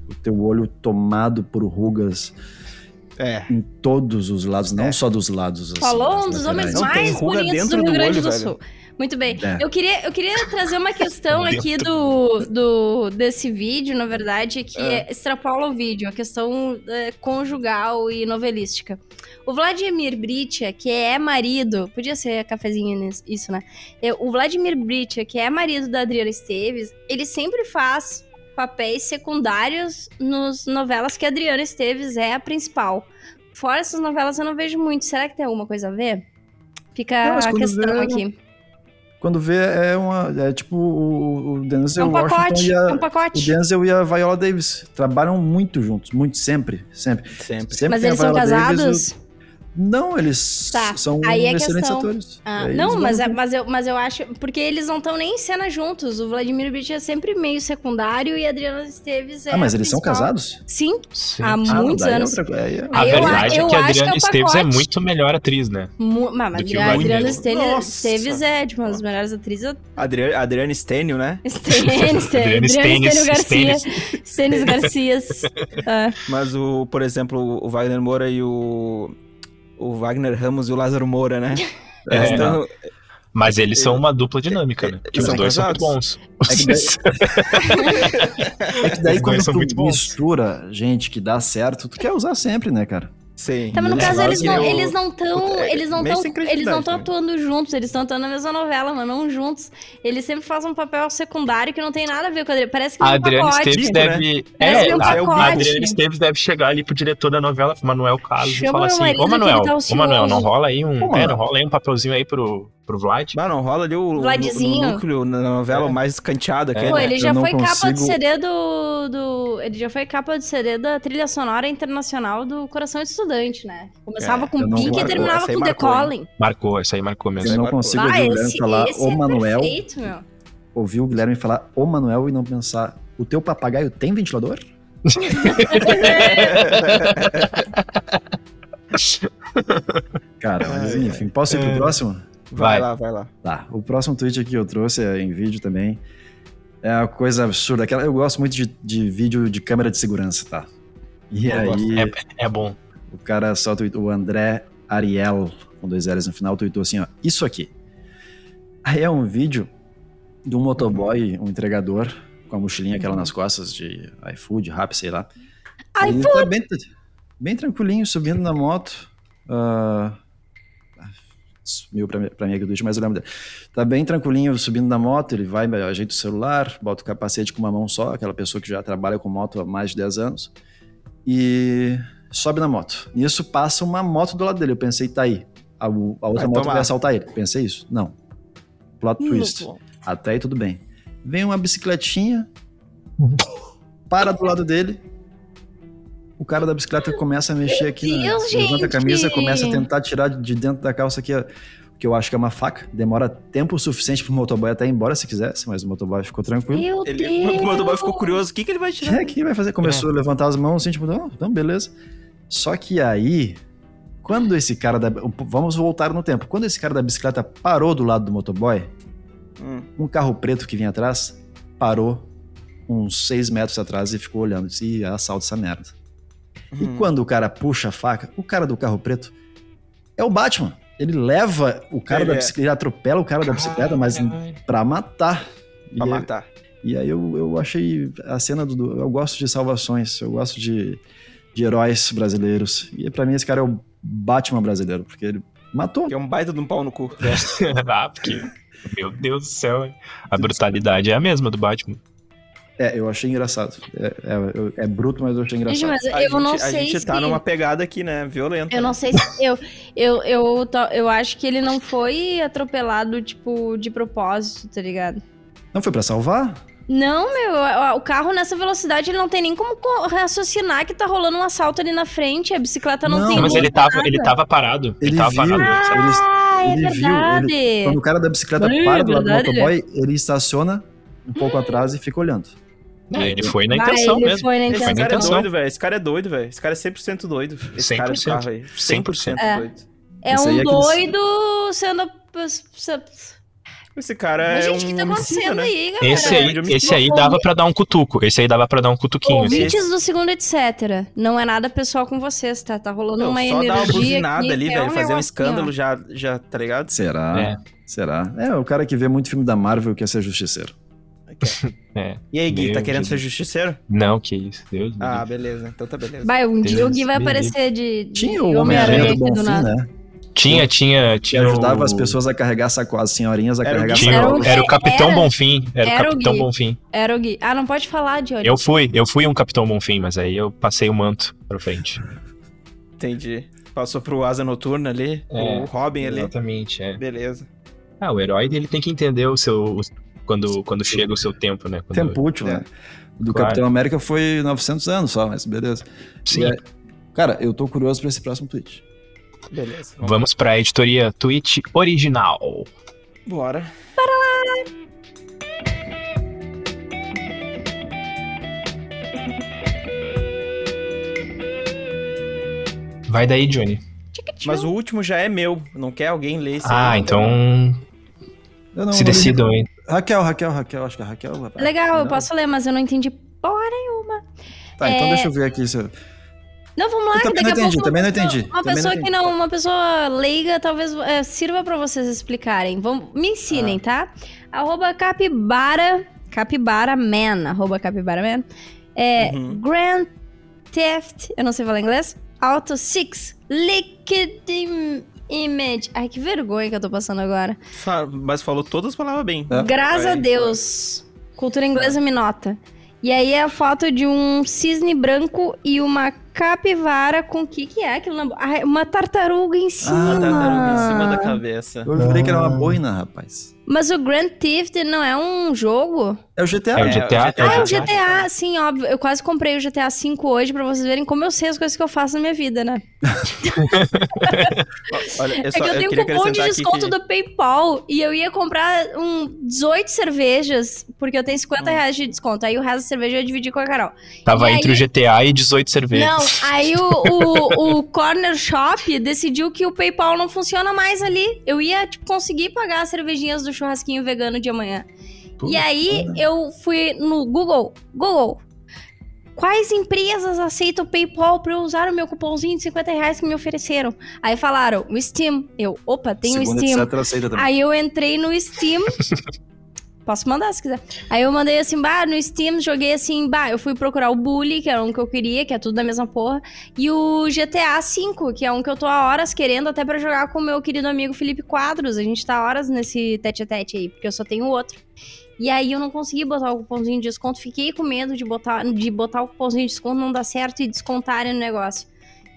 o teu olho tomado por rugas É. em todos os lados, não só dos lados. assim, Falou um dos homens laterais. Mais bonitos do dentro Rio do Grande olho, do velho. Muito bem. É. Eu, queria, eu queria trazer uma questão aqui do, do, desse vídeo, na verdade, que é. extrapola o vídeo, a questão é, conjugal e novelística. O Vladimir Britia, que é marido, podia ser cafezinho isso, né? É, O Vladimir Britia, que é marido da Adriana Esteves, ele sempre faz papéis secundários nas novelas que a Adriana Esteves é a principal. Fora essas novelas eu não vejo muito. Será que tem alguma coisa a ver? Fica Não, a questão aqui. Quando vê, é uma. É tipo o, o É Denzel um Washington pacote, e é a, um o pacote. Denzel e a Viola Davis. Trabalham muito juntos, muito, sempre, sempre. Sempre. Sempre Mas tem a eles são Viola Davis, casados? o- Não, eles Tá, são aí é excelentes questão. atores. Ah, Aí não, mas, é- mas, eu, mas eu acho. Porque eles não estão nem em cena juntos. O Vladimir Brich é sempre meio secundário e a Adriana Esteves é. Ah, mas eles são casados? Sim, Sim. há Ah, muitos é anos. outra coisa, aí é- A verdade eu é que a é Adriana Esteves é muito melhor atriz, né? Mu- mas a. Adriana Esteves, é tipo, uma das melhores atrizes. Adriane, Adriane Stênio, né? Adriana Adriana Stênis, Stênio Garcia. Stênis Garcias. Ah, Mas o, por exemplo, o Wagner Moura e o. O Wagner Ramos e o Lázaro Moura, né? É, Eles tão- Mas eles são uma dupla dinâmica, né? Eles Os são dois são muito casados? bons. É que daí- É que daí Os quando tu mistura gente que dá certo, tu quer usar sempre, né, cara? Sim. Tá, mas no caso, eles não, o- eles não tão. É, Eles não tão. Eles não também. atuando juntos, eles estão atuando na mesma novela, mas não juntos. Eles sempre fazem um papel secundário que não tem nada a ver com a Adriana. Parece que A Adriana pacote. Esteves Bico, deve. Parece É, que a. Adriana Esteves deve chegar ali pro diretor da novela, pro Manuel Carlos, e falar assim: Ô Manuel, tá ô Manuel, não ocioso." rola aí um. Pô, é, não rola aí um papelzinho aí pro, pro Vlad. Bah, não rola ali o, o, Vladzinho. o núcleo na novela É. mais escanteado aquele. Pô, né? ele já foi capa de consigo- CD do, do. Ele já foi capa de CD da trilha sonora internacional do Coração de Estudante, né? Começava É, com Pink e terminava com The? Calling. Marcou, essa aí marcou mesmo. Eu não marcou. consigo Ah, ouvir o Guilherme esse, falar esse o é Manuel, perfeito, meu. ouvir o Guilherme falar o Manuel e não pensar, o teu papagaio tem ventilador? Cara, mas enfim, posso ir pro próximo? Vai Vai. lá, vai lá. Tá, o próximo tweet aqui que eu trouxe é em vídeo também. É uma coisa absurda. Aquela, eu gosto muito de, de vídeo de câmera de segurança, tá? E Eu aí, É, é bom. o cara só tweetou, o André Ariel, com dois L's no final, tweetou assim, ó, isso aqui. Aí é um vídeo de um motoboy, um entregador, com a mochilinha aquela nas costas de iFood, Rap, sei lá. Ele tá bem, bem tranquilinho, subindo na moto. ah, sumiu pra, mim- pra do vídeo, mas eu lembro dele. Tá bem tranquilinho subindo na moto, ele vai, ajeita o celular, bota o capacete com uma mão só, aquela pessoa que já trabalha com moto há mais de 10 anos, e sobe na moto. Nisso passa uma moto do lado dele. Eu pensei, tá aí. A, a outra Vai moto tomar. vai assaltar ele. Pensei isso. Não. Plot twist. Até aí tudo bem. Vem uma bicicletinha, para do lado dele. O cara da bicicleta começa a mexer aqui, na- Deus, levanta a camisa, começa a tentar tirar de dentro da calça aqui, que eu acho que é uma faca. Demora tempo suficiente pro motoboy até ir embora se quisesse, mas o motoboy ficou tranquilo. Meu Ele, Deus! o motoboy ficou curioso. O que, que ele vai tirar? É, o que vai fazer? Começou a levantar as mãos assim, tipo, não, não, beleza. Só que aí, quando esse cara da. Vamos voltar no tempo. Quando esse cara da bicicleta parou do lado do motoboy, Hum. um carro preto que vinha atrás parou uns seis metros atrás e ficou olhando. Disse, Ih, assalto essa merda. E Hum. quando o cara puxa a faca, o cara do carro preto é o Batman. Ele leva o cara Ele da é. bicicleta, ele atropela o cara da bicicleta, mas pra matar. Pra E- matar. e aí eu, eu achei a cena do, do- Eu gosto de salvações, eu gosto de, de heróis brasileiros. E pra mim esse cara é o Batman brasileiro, porque ele matou. Que é um baita de um pau no cu. ah, porque. Meu Deus do céu. A brutalidade é a mesma do Batman. É, eu achei engraçado. É, é- é bruto, mas eu achei engraçado. Gente, mas A eu gente, não a sei gente se... tá numa pegada aqui, né? Violenta. Eu não sei se. Eu, eu, eu, to- eu acho que ele não foi atropelado, tipo, de propósito, tá ligado? Não foi pra salvar? Não, meu, a- o carro nessa velocidade ele não tem nem como co- raciocinar que tá rolando um assalto ali na frente, a bicicleta não, Não, tem Mas ele tava, nada. ele tava parado. Ele, Ele tava viu. parado. Ah, é ele viu, verdade. ele- quando o cara da bicicleta É para do lado do motoboy, ele estaciona um pouco atrás e fica olhando. Não, ele foi na intenção ele mesmo. foi na Ele Esse cara é intenção. doido, velho. Esse cara é doido, velho. Esse cara é 100% doido. Esse cara do 100%. carro aí. 100% É. doido. É Esse um é doido sendo. Esse cara Mas, é gente, o um que tá acontecendo né? aí, galera? Esse aí, de esse aí dava pra dar um cutuco. Esse aí dava pra dar um cutuquinho. assim. Ouvintes do segundo, etc. Não é nada pessoal com vocês, tá? Tá rolando uma só energia. dar uma buzinada aqui ali, é velho. fazer um negocinho, escândalo ó. já, já, tá ligado? Será? É. Será? É, o cara que vê muito filme da Marvel quer ser justiceiro. É. E aí, Gui, Meu tá querendo Deus. ser justiceiro? Não, que isso. Deus Ah, livre. beleza. Então tá beleza. Vai, um dia o Gui vai Deus aparecer de, de Tinha o Homem-Aranha do Bonfim, nada. né? Tinha, tinha, Que tinha. ajudava o- as pessoas a carregar saco, as senhorinhas a Era o carregar. Tinha, Era o- o- era o Capitão era- Bonfim. Era, era o o Capitão Gui. Bonfim. Era o Gui. Ah, não pode falar, Johnny. Eu fui, eu fui um Capitão Bonfim, mas aí eu passei o manto pra frente. Entendi. Passou pro Asa Noturna ali, É, o Robin ali. Exatamente, é. Beleza. Ah, o herói ele tem que entender o seu. Quando, quando chega o seu tempo, né? Quando- Tempo útil, né? O do Claro. Capitão América foi 900 anos só, mas beleza. Sim. E é- Cara, eu tô curioso pra esse próximo tweet. Beleza. Vamos pra editoria Twitch original. Bora. Vai daí, Johnny. Mas o último já é meu. Não quer alguém ler esse Ah, aí? então. Eu não- Se decidam, hein? Raquel, Raquel, Raquel, acho que a Raquel. Legal, eu Não. posso ler, mas eu não entendi porra nenhuma. Tá, então É, deixa eu ver aqui se eu... Não, vamos lá, Eu também não entendi, também não pessoa- entendi, Uma também não pessoa que entendi. não, uma pessoa leiga talvez é, sirva pra vocês explicarem. Vamos, me Ah. ensinem, tá? Arroba capibara, capibara man, arroba capibara man. É, Uhum. Grand Theft, eu não sei falar inglês, Auto 6, Liquid Image. Ai, que vergonha que eu tô passando agora. Fa- Mas falou todas as palavras bem. É. Graças a Aí, Deus. Cultura inglesa me nota. E aí é a foto de um cisne branco e uma capivara com o que que é aquilo na Ai, uma tartaruga em cima. Ah, tartaruga em cima da cabeça. Eu jurei que era uma boina, rapaz. Mas o Grand Theft não é um jogo? É o GTA. É o GTA. Ah, é o GTA. GTA, sim, óbvio. Eu quase comprei o GTA V hoje pra vocês verem como eu sei as coisas que eu faço na minha vida, né? Olha, eu é só, que eu tenho um cupom de desconto que... do PayPal e eu ia comprar um 18 cervejas, porque eu tenho 50 reais de desconto. Aí o resto da cerveja eu ia dividir com a Carol. Tava E entre aí- o GTA e 18 Não, cervejas. aí o, o, o Corner Shop decidiu que o PayPal não funciona mais ali. Eu ia, tipo, conseguir pagar as cervejinhas do churrasquinho vegano de amanhã. E aí eu fui no Google. Google. Quais empresas aceitam o PayPal pra eu usar o meu cupomzinho de 50 reais que me ofereceram? Aí falaram, o Steam. Eu, opa, tem o Steam. Aí eu entrei no Steam. Posso mandar se quiser. Aí eu mandei assim, bah, no Steam, joguei assim, bah, eu fui procurar o Bully, que era um que eu queria, que é tudo da mesma porra. E o GTA V, que é um que eu tô há horas querendo, até pra jogar com o meu querido amigo Felipe Quadros. A gente tá horas nesse tete a tete aí, porque eu só tenho outro. E aí eu não consegui botar o cupomzinho de desconto, fiquei com medo de botar, de botar o cupomzinho de desconto, não dar certo e descontarem no negócio.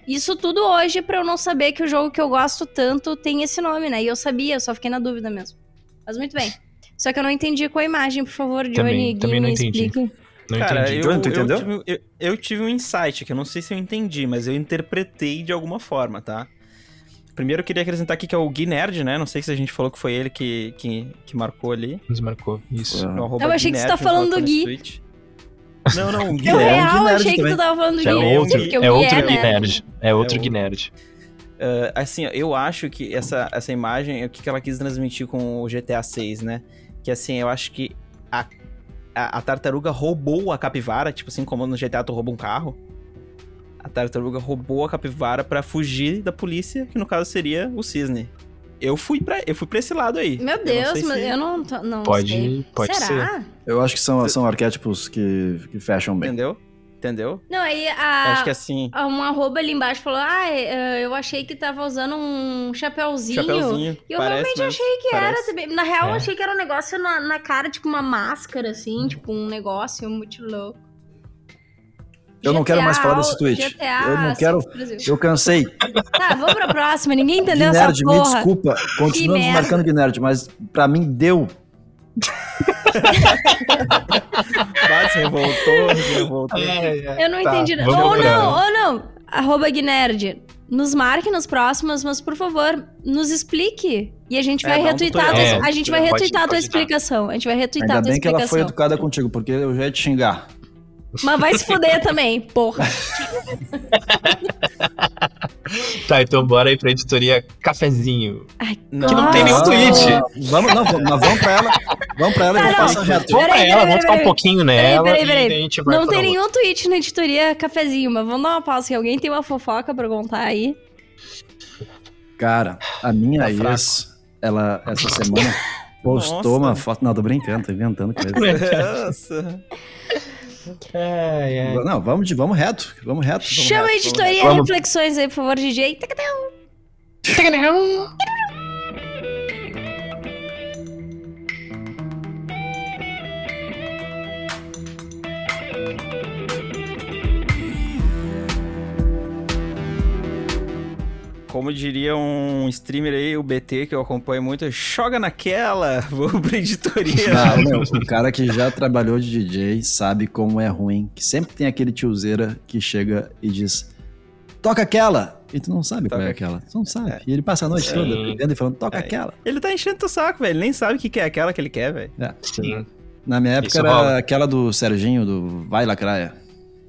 Isso tudo hoje pra eu não saber que o jogo que eu gosto tanto tem esse nome, né? E eu sabia, eu só fiquei na dúvida mesmo. Mas muito bem. Só que eu não entendi com a imagem, por favor, Johnny, Também- Gui, também não me entendi. explique. Não Cara, entendi. eu, Johnny, tu eu entendeu? tive, eu, eu tive um insight que eu não sei se eu entendi, mas eu interpretei de alguma forma, tá? Primeiro eu queria acrescentar aqui que é o Gui Nerd, né? Não sei se a gente falou que foi ele que, que, que marcou ali. Nos marcou. Isso. É. Arroba Eu achei Gui que você tá falando do Gui. Não, não, o Gui Eu real achei que também. tu tava falando do Gui. É outro, porque o é outro Gui Gui é? Nerd. É outro É Gui o- Nerd. Ah, assim, eu acho que essa, essa imagem, o que que ela quis transmitir com o GTA 6, né? Que assim, eu acho que a, a, a tartaruga roubou a capivara, tipo assim, como no GTA tu rouba um carro. A tartaruga roubou a capivara pra fugir da polícia, que no caso seria o cisne. Eu fui pra, eu fui pra esse lado aí. Meu Eu Deus, sei mas se- eu não, não Pode- sei. pode Será? Eu acho que são, são arquétipos que, que fecham bem. Entendeu? Entendeu? Não, aí a. Acho que assim. Um arroba ali embaixo falou: Ah, é, eu achei que tava usando um chapéuzinho. Chapeuzinho, E eu parece realmente achei que era parece. também. Na real, eu É. achei que era um negócio na, na cara, tipo uma máscara, assim, tipo um negócio muito louco. Eu não quero mais falar desse GTA, tweet. GTA, Eu não quero. Eu cansei. Tá, vamos pra próxima. Ninguém entendeu essa Gnerd, me porra. desculpa. Continuamos marcando Gnerd, mas pra mim deu. Quase revoltou, revoltou. Eu não Tá, entendi. Ou não, ou não. Arroba Gnerd. Nos marque nos próximos, mas por favor, nos explique. E a gente É, vai um retweetar. tua- a gente vai Pode- retweetar a tua pode dar. explicação. A gente vai retweetar Ainda a tua bem que ela foi explicação. educada contigo, porque eu já ia te xingar. Mas vai se fuder também, porra. Tá, então bora aí pra editoria Cafezinho. Ai, Que não tem nenhum tweet. Ah, Vamos, não, vamos, mas vamos pra ela. Vamos pra ela e vamos não. passar reto. Vamos pra Peraí, ela, peraí, vamos ficar um peraí. pouquinho Peraí, nela peraí, e peraí. daí a gente vai Não tem outra. nenhum tweet na editoria cafezinho, mas vamos dar uma pausa que alguém tem uma fofoca pra contar aí. Cara, a minha Tá ex, ela, essa semana, postou Nossa. uma foto. Não, tô brincando, tô inventando coisa. Nossa. Ai, ai. Não, vamos, de, vamos reto. Vamos reto. Vamos Chama a reto. editoria Vamos. reflexões aí, por favor, DJ. Tacadão. Como diria um streamer aí, o BT, que eu acompanho muito, joga naquela, vou pra editoria. Não, meu, o cara que já trabalhou de DJ sabe como é ruim. Que sempre tem aquele tiozeira que chega e diz: toca aquela! E tu não sabe qual é Toca aquela. Tu não sabe. É. E ele passa a noite Sim. toda bebendo e falando: toca É. aquela. Ele tá enchendo teu saco, velho. Ele nem sabe o que é aquela que ele quer, velho. É. Sim. Na minha época Isso era rola. aquela do Serginho, do Vai Lacraia.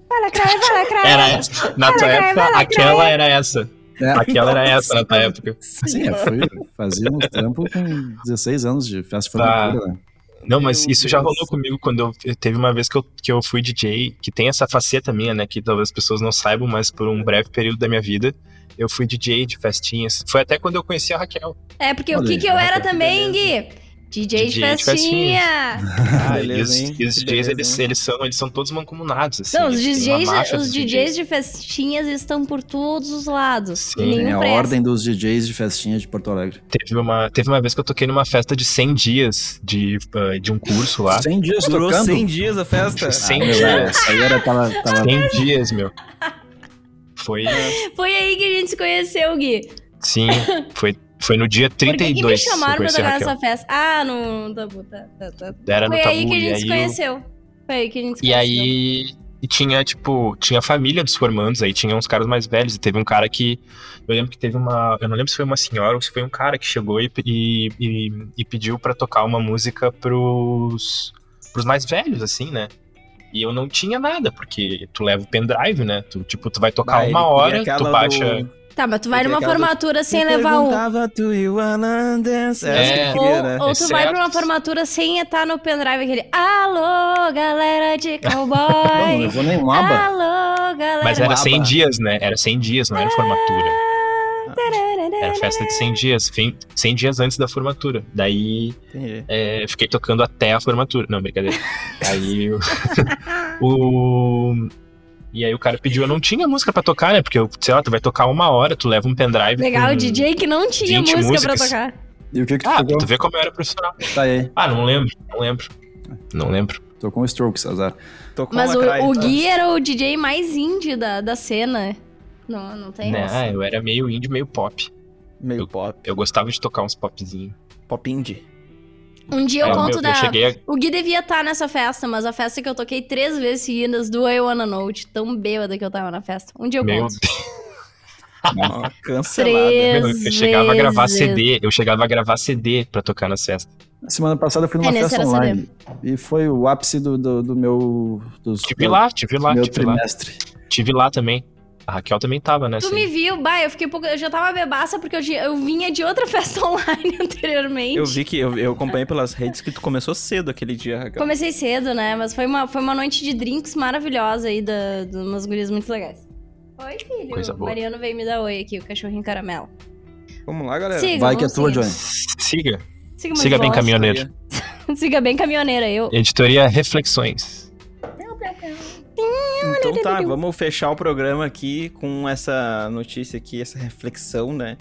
Vai lacrar, vai lacrar. Era essa. Na tua Vai, vai, época, aquela era essa. É. Aquela era essa na tua época. Sim, eu fui, fazia uns trampos com 16 anos de festa Tá. formatura, né? Não, mas isso já rolou comigo quando eu teve uma vez que eu, que eu fui DJ, que tem essa faceta minha, né? Que talvez as pessoas não saibam, mas por um breve período da minha vida, eu fui DJ de festinhas. Foi até quando eu conheci a Raquel. É, porque o Olha que aí, que eu era que também, Gui? DJ, de DJ de festinha. Ah, beleza, e os, e DJs, beleza, eles, são, eles são todos mancomunados, assim. Não, os DJs, os dos DJs de festinhas estão por todos os lados. Sim. Tem a presta. ordem dos DJs de festinha de Porto Alegre. Teve uma, teve uma vez que eu toquei numa festa de 100 dias de, uh, de um curso lá. 100 dias Durou tocando. 100 dias a festa. 100 Ah, dias. Aí era, tava, tava 100 dias, meu. Foi, Foi aí que a gente se conheceu, Gui. sim, foi, foi no dia Por que, que me 32 chamaram pra tocar nessa festa? Ah, no Tabu, tá, tá, tá. Era no Foi aí Tabu, que a e gente aí se conheceu. Foi aí que a gente se E conheceu. aí e tinha, tipo, tinha a família dos formandos, aí tinha uns caras mais velhos, e teve um cara que. Eu lembro que teve uma. Eu não lembro se foi uma senhora ou se foi um cara que chegou e, e, e, e pediu pra tocar uma música pros, pros mais velhos, assim, né? E eu não tinha nada, porque tu leva o pendrive, né? Tu, tipo, tu vai tocar Ah, uma hora, tu baixa. do- Tá, mas tu vai numa do- formatura sem levar um. "Do you wanna dance?" É. Essa que ele Ou, queria, né? ou tu vai pra uma formatura sem estar no pendrive aquele Alô, galera de Não, não cowboy. levou nenhum aba. Alô, galera. Mas era 100 Aba. dias, né? Era 100 dias, não era formatura. Era festa de 100 dias, fim- 100 dias antes da formatura. Daí é, fiquei tocando até a formatura. Não, brincadeira. aí o- E aí o cara pediu, eu não tinha música pra tocar, né? Porque, sei lá, tu vai tocar uma hora, tu leva um pendrive. Legal, com o DJ que não tinha 20 música músicas. pra tocar. E o que que tu Ah, pra tocou? tu vê como eu era profissional. Tá aí. Ah, não lembro, não lembro. Não lembro. Tô com o Strokes, azar. Tô com Mas o, cry, o então. Gui era o DJ mais indie da, da cena. Não, não tem. Né, eu era meio indie, meio pop. Meio pop. Eu gostava de tocar uns popzinhos. Pop indie. Um dia eu Aí, conto meu, da. eu cheguei a- O Gui devia estar nessa festa, mas a festa que eu toquei três vezes seguidas do I Wanna Know, de tão bêbada que eu tava na festa. Um dia eu Meu conto. Cancelada. Três Meu, eu chegava a gravar vezes. CD, eu chegava a gravar CD pra tocar nas festas. Semana passada eu fui numa É, festa online. E foi o ápice do, do, do meu. Dos, Tive lá, tive lá, meu tive lá. trimestre. Tive lá também. A Raquel também tava nessa. Tu aí. me viu, bah, eu fiquei pouco. Eu já tava bebaça porque eu, eu vinha de outra festa online anteriormente. Eu vi que eu, eu acompanhei pelas redes que tu começou cedo aquele dia, Raquel. Comecei cedo, né? Mas foi uma, foi uma noite de drinks maravilhosa aí, da, de umas gurias muito legais. Oi, filho. Coisa boa. Mariano veio me dar oi aqui, o cachorrinho caramelo. Vamos lá, galera. Siga, Vai que é tua. Johnny. Siga. Siga, Siga bem, caminhoneiro. Siga bem caminhoneira, eu. Editoria Reflexões. Então tá, vamos fechar o programa aqui com essa notícia aqui, essa reflexão, né?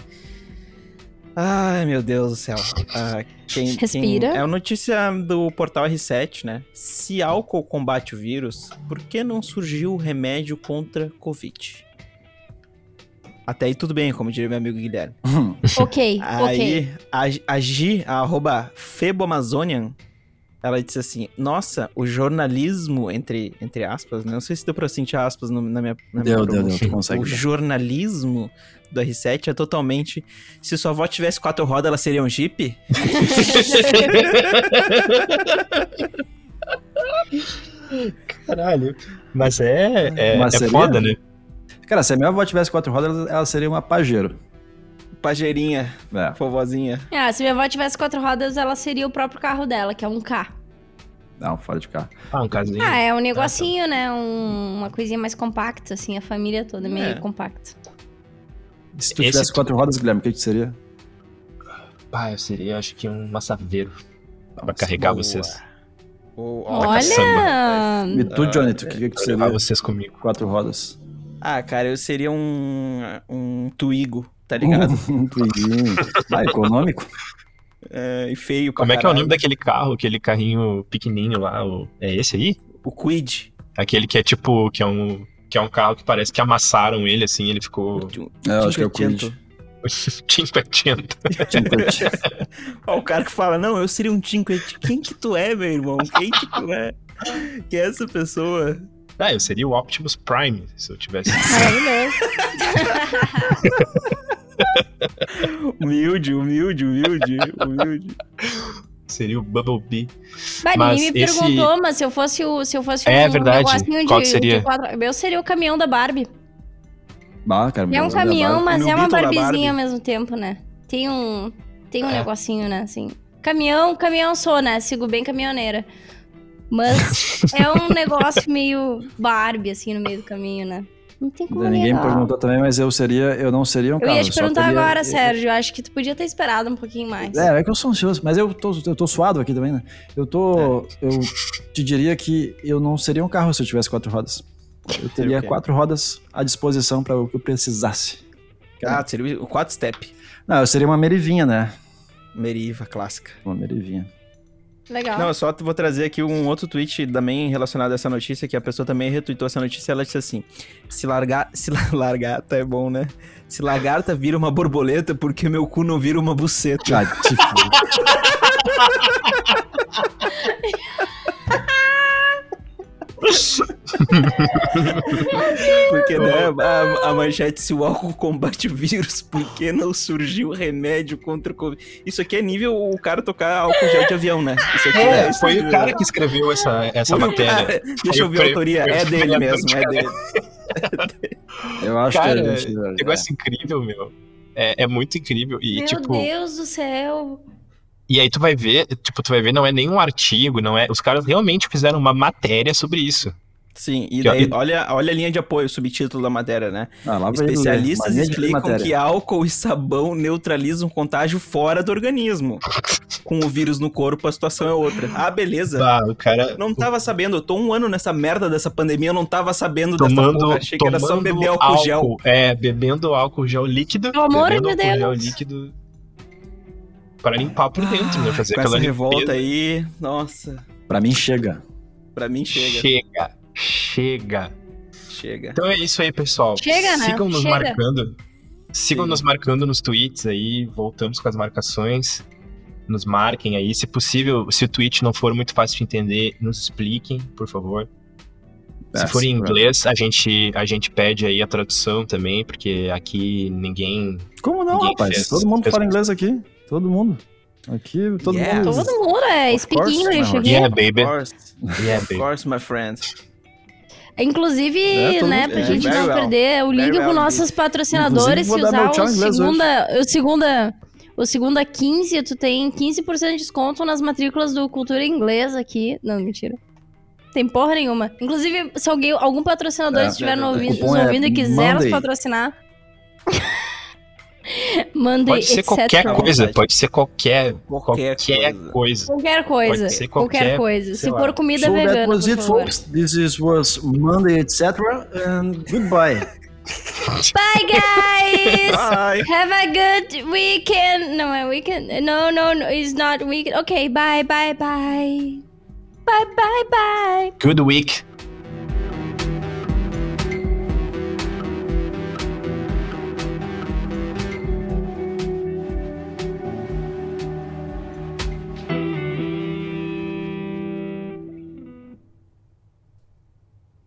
Ai, meu Deus do céu. Ah, quem, Respira. Quem... É a notícia do portal R7, né? Se álcool combate o vírus, por que não surgiu o remédio contra Covid? Até aí tudo bem, como diria meu amigo Guilherme. ok, Aí, ok. a, a Gi, a arroba Feboamazonian, ela disse assim, nossa, o jornalismo, entre, entre aspas, né? não sei se deu pra sentir aspas no- na minha, na minha Deu, deu, deu, pronúncia. tu consegue O jornalismo do R7 é totalmente... Se sua avó tivesse quatro rodas, ela seria um Jeep? Caralho. Mas é, é, Mas é seria? foda, né? Cara, se a minha avó tivesse quatro rodas, ela- ela seria uma pajeiro. Pajeirinha, É. vovozinha. Ah, se minha avó tivesse quatro rodas, ela seria o próprio carro dela, que é um K. Não, fora de carro. Ah, um casinho. Ah, é um negocinho, né? Um- uma coisinha mais compacta, assim, a família toda meio É. compacta. Se tu Esse tivesse tu- quatro rodas, Guilherme, o que que seria? Pá, eu seria, acho que um massaveiro. Pra carregar boa. vocês. Olha! E tu, Johnny, tu, o que, que tu seria? vocês comigo. Quatro rodas. Ah, cara, eu seria um, um Twigo, tá ligado? Um Twiguinho. Ah, econômico. É, e feio Como é que é o nome caralho. daquele carro, aquele carrinho pequenininho lá? O... É esse aí? O Quid. Aquele que é tipo, que é um, que é um carro que parece que amassaram ele assim, ele ficou É, eu acho que é o. Quid. cinquecento. Ó, o cara que fala, não, eu seria um Cinquecento. Quem que tu é, meu irmão? Quem que tu é? Quem é essa pessoa? Ah, eu seria o Optimus Prime, se eu tivesse. Maravilhoso. Humilde, humilde, humilde, humilde. seria o Bumblebee. Mas Mas ninguém me esse- perguntou, mas se eu fosse, o, se eu fosse É um verdade. negocinho Qual de, que seria? de quatro... Eu seria o caminhão da Barbie. Ah, cara, É um meu, caminhão, Barbie. mas é uma Barbiezinha ao Barbie. mesmo tempo, né? Tem um, tem um É. negocinho, né, assim. Caminhão, caminhão sou, né? Sigo bem caminhoneira. Mas é um negócio meio Barbie, assim, no meio do caminho, né? Não tem como Ninguém me perguntou também, mas eu seria, eu não seria um Eu carro. ia te perguntar teria- agora, eu- Sérgio. Acho que tu podia ter esperado um pouquinho mais. É, é que eu sou ansioso, mas eu tô, eu tô suado aqui também, né? Eu tô. É. Eu te diria que eu não seria um carro se eu tivesse quatro rodas. Eu teria quatro rodas à disposição para o que eu precisasse. Ah, seria o quatro step. Não, eu seria uma merivinha, né? Meriva, clássica. Uma merivinha. Legal. Não, eu só vou trazer aqui um outro tweet também relacionado a essa notícia, que a pessoa também retweetou essa notícia, ela disse assim, se largar, se la- largata é bom, né? Se lagarta vira uma borboleta, porque meu cu não vira uma buceta. Ah, fuder. Porque, né, a, a manchete, se o álcool combate o vírus, por que não surgiu remédio contra o Covid? Isso aqui é nível o cara tocar álcool gel de avião, né? Isso aqui É, isso foi o cara que escreveu essa, essa Foi matéria. cara- Deixa eu ver a autoria. É dele mesmo, é dele. Eu acho Cara, que é um negócio incrível, meu. É, é muito incrível. E, Meu tipo, Deus do céu. E aí tu vai ver, tipo, tu vai ver, não é nenhum artigo, não é. Os caras realmente fizeram uma matéria sobre isso. Sim, e Que- daí, olha, olha a linha de apoio, o subtítulo da matéria, né? Ah, ler. Especialistas explicam que álcool e sabão neutralizam contágio fora do organismo. Com o vírus no corpo, a situação é outra. Ah, beleza. Ah, o cara. Não tava sabendo, eu tô um ano nessa merda dessa pandemia, eu não tava sabendo dessa Tomando, porra. Achei que era só tomando beber álcool, gel. É, bebendo álcool gel líquido. Pelo amor de álcool gel Deus. líquido. Para limpar por dentro, né? Fazer Com aquela essa revolta limpeza. aí, nossa, Pra mim, chega. pra mim chega. Chega, chega. Chega. Então é isso aí, pessoal. Chega, né? Sigam nos Chega. marcando. Sigam Sim. nos marcando nos tweets aí. Voltamos com as marcações. Nos marquem aí. Se possível, se o tweet não for muito fácil de entender, nos expliquem, por favor. Se for em inglês, a gente, a gente pede aí a tradução também, porque aqui ninguém. Como não, Ninguém rapaz? fez- Todo mundo fez- fala inglês aqui. Todo mundo. Aqui, todo Yeah. mundo. Todo mundo é Of speak course, English aqui. Yeah, baby. Of course, Yeah, of baby. course, my friend. Inclusive, É, né, mundo- pra é, gente não well. perder o link Very com well, nossos patrocinadores, se usar o segunda, o segunda, o segunda 15, tu tem 15% de desconto nas matrículas do Cultura Inglesa aqui. Não, mentira. Tem porra nenhuma. Inclusive, se alguém, algum patrocinador É, estiver é nos verdade. ouvindo, é ouvindo e quiser nos patrocinar, Monday, Pode ser qualquer coisa, pode ser qualquer, Qualquer qualquer, coisa. coisa. Qualquer coisa. Pode ser qualquer, qualquer, coisa. Se for comida so vegana, that was por it, favor. folks. This is, was Monday, etc. And goodbye. Bye, guys! Bye. Have a good weekend. No, a weekend. No, no, no, it's not weekend. Okay, bye, bye, bye. Bye, bye, bye. Good week.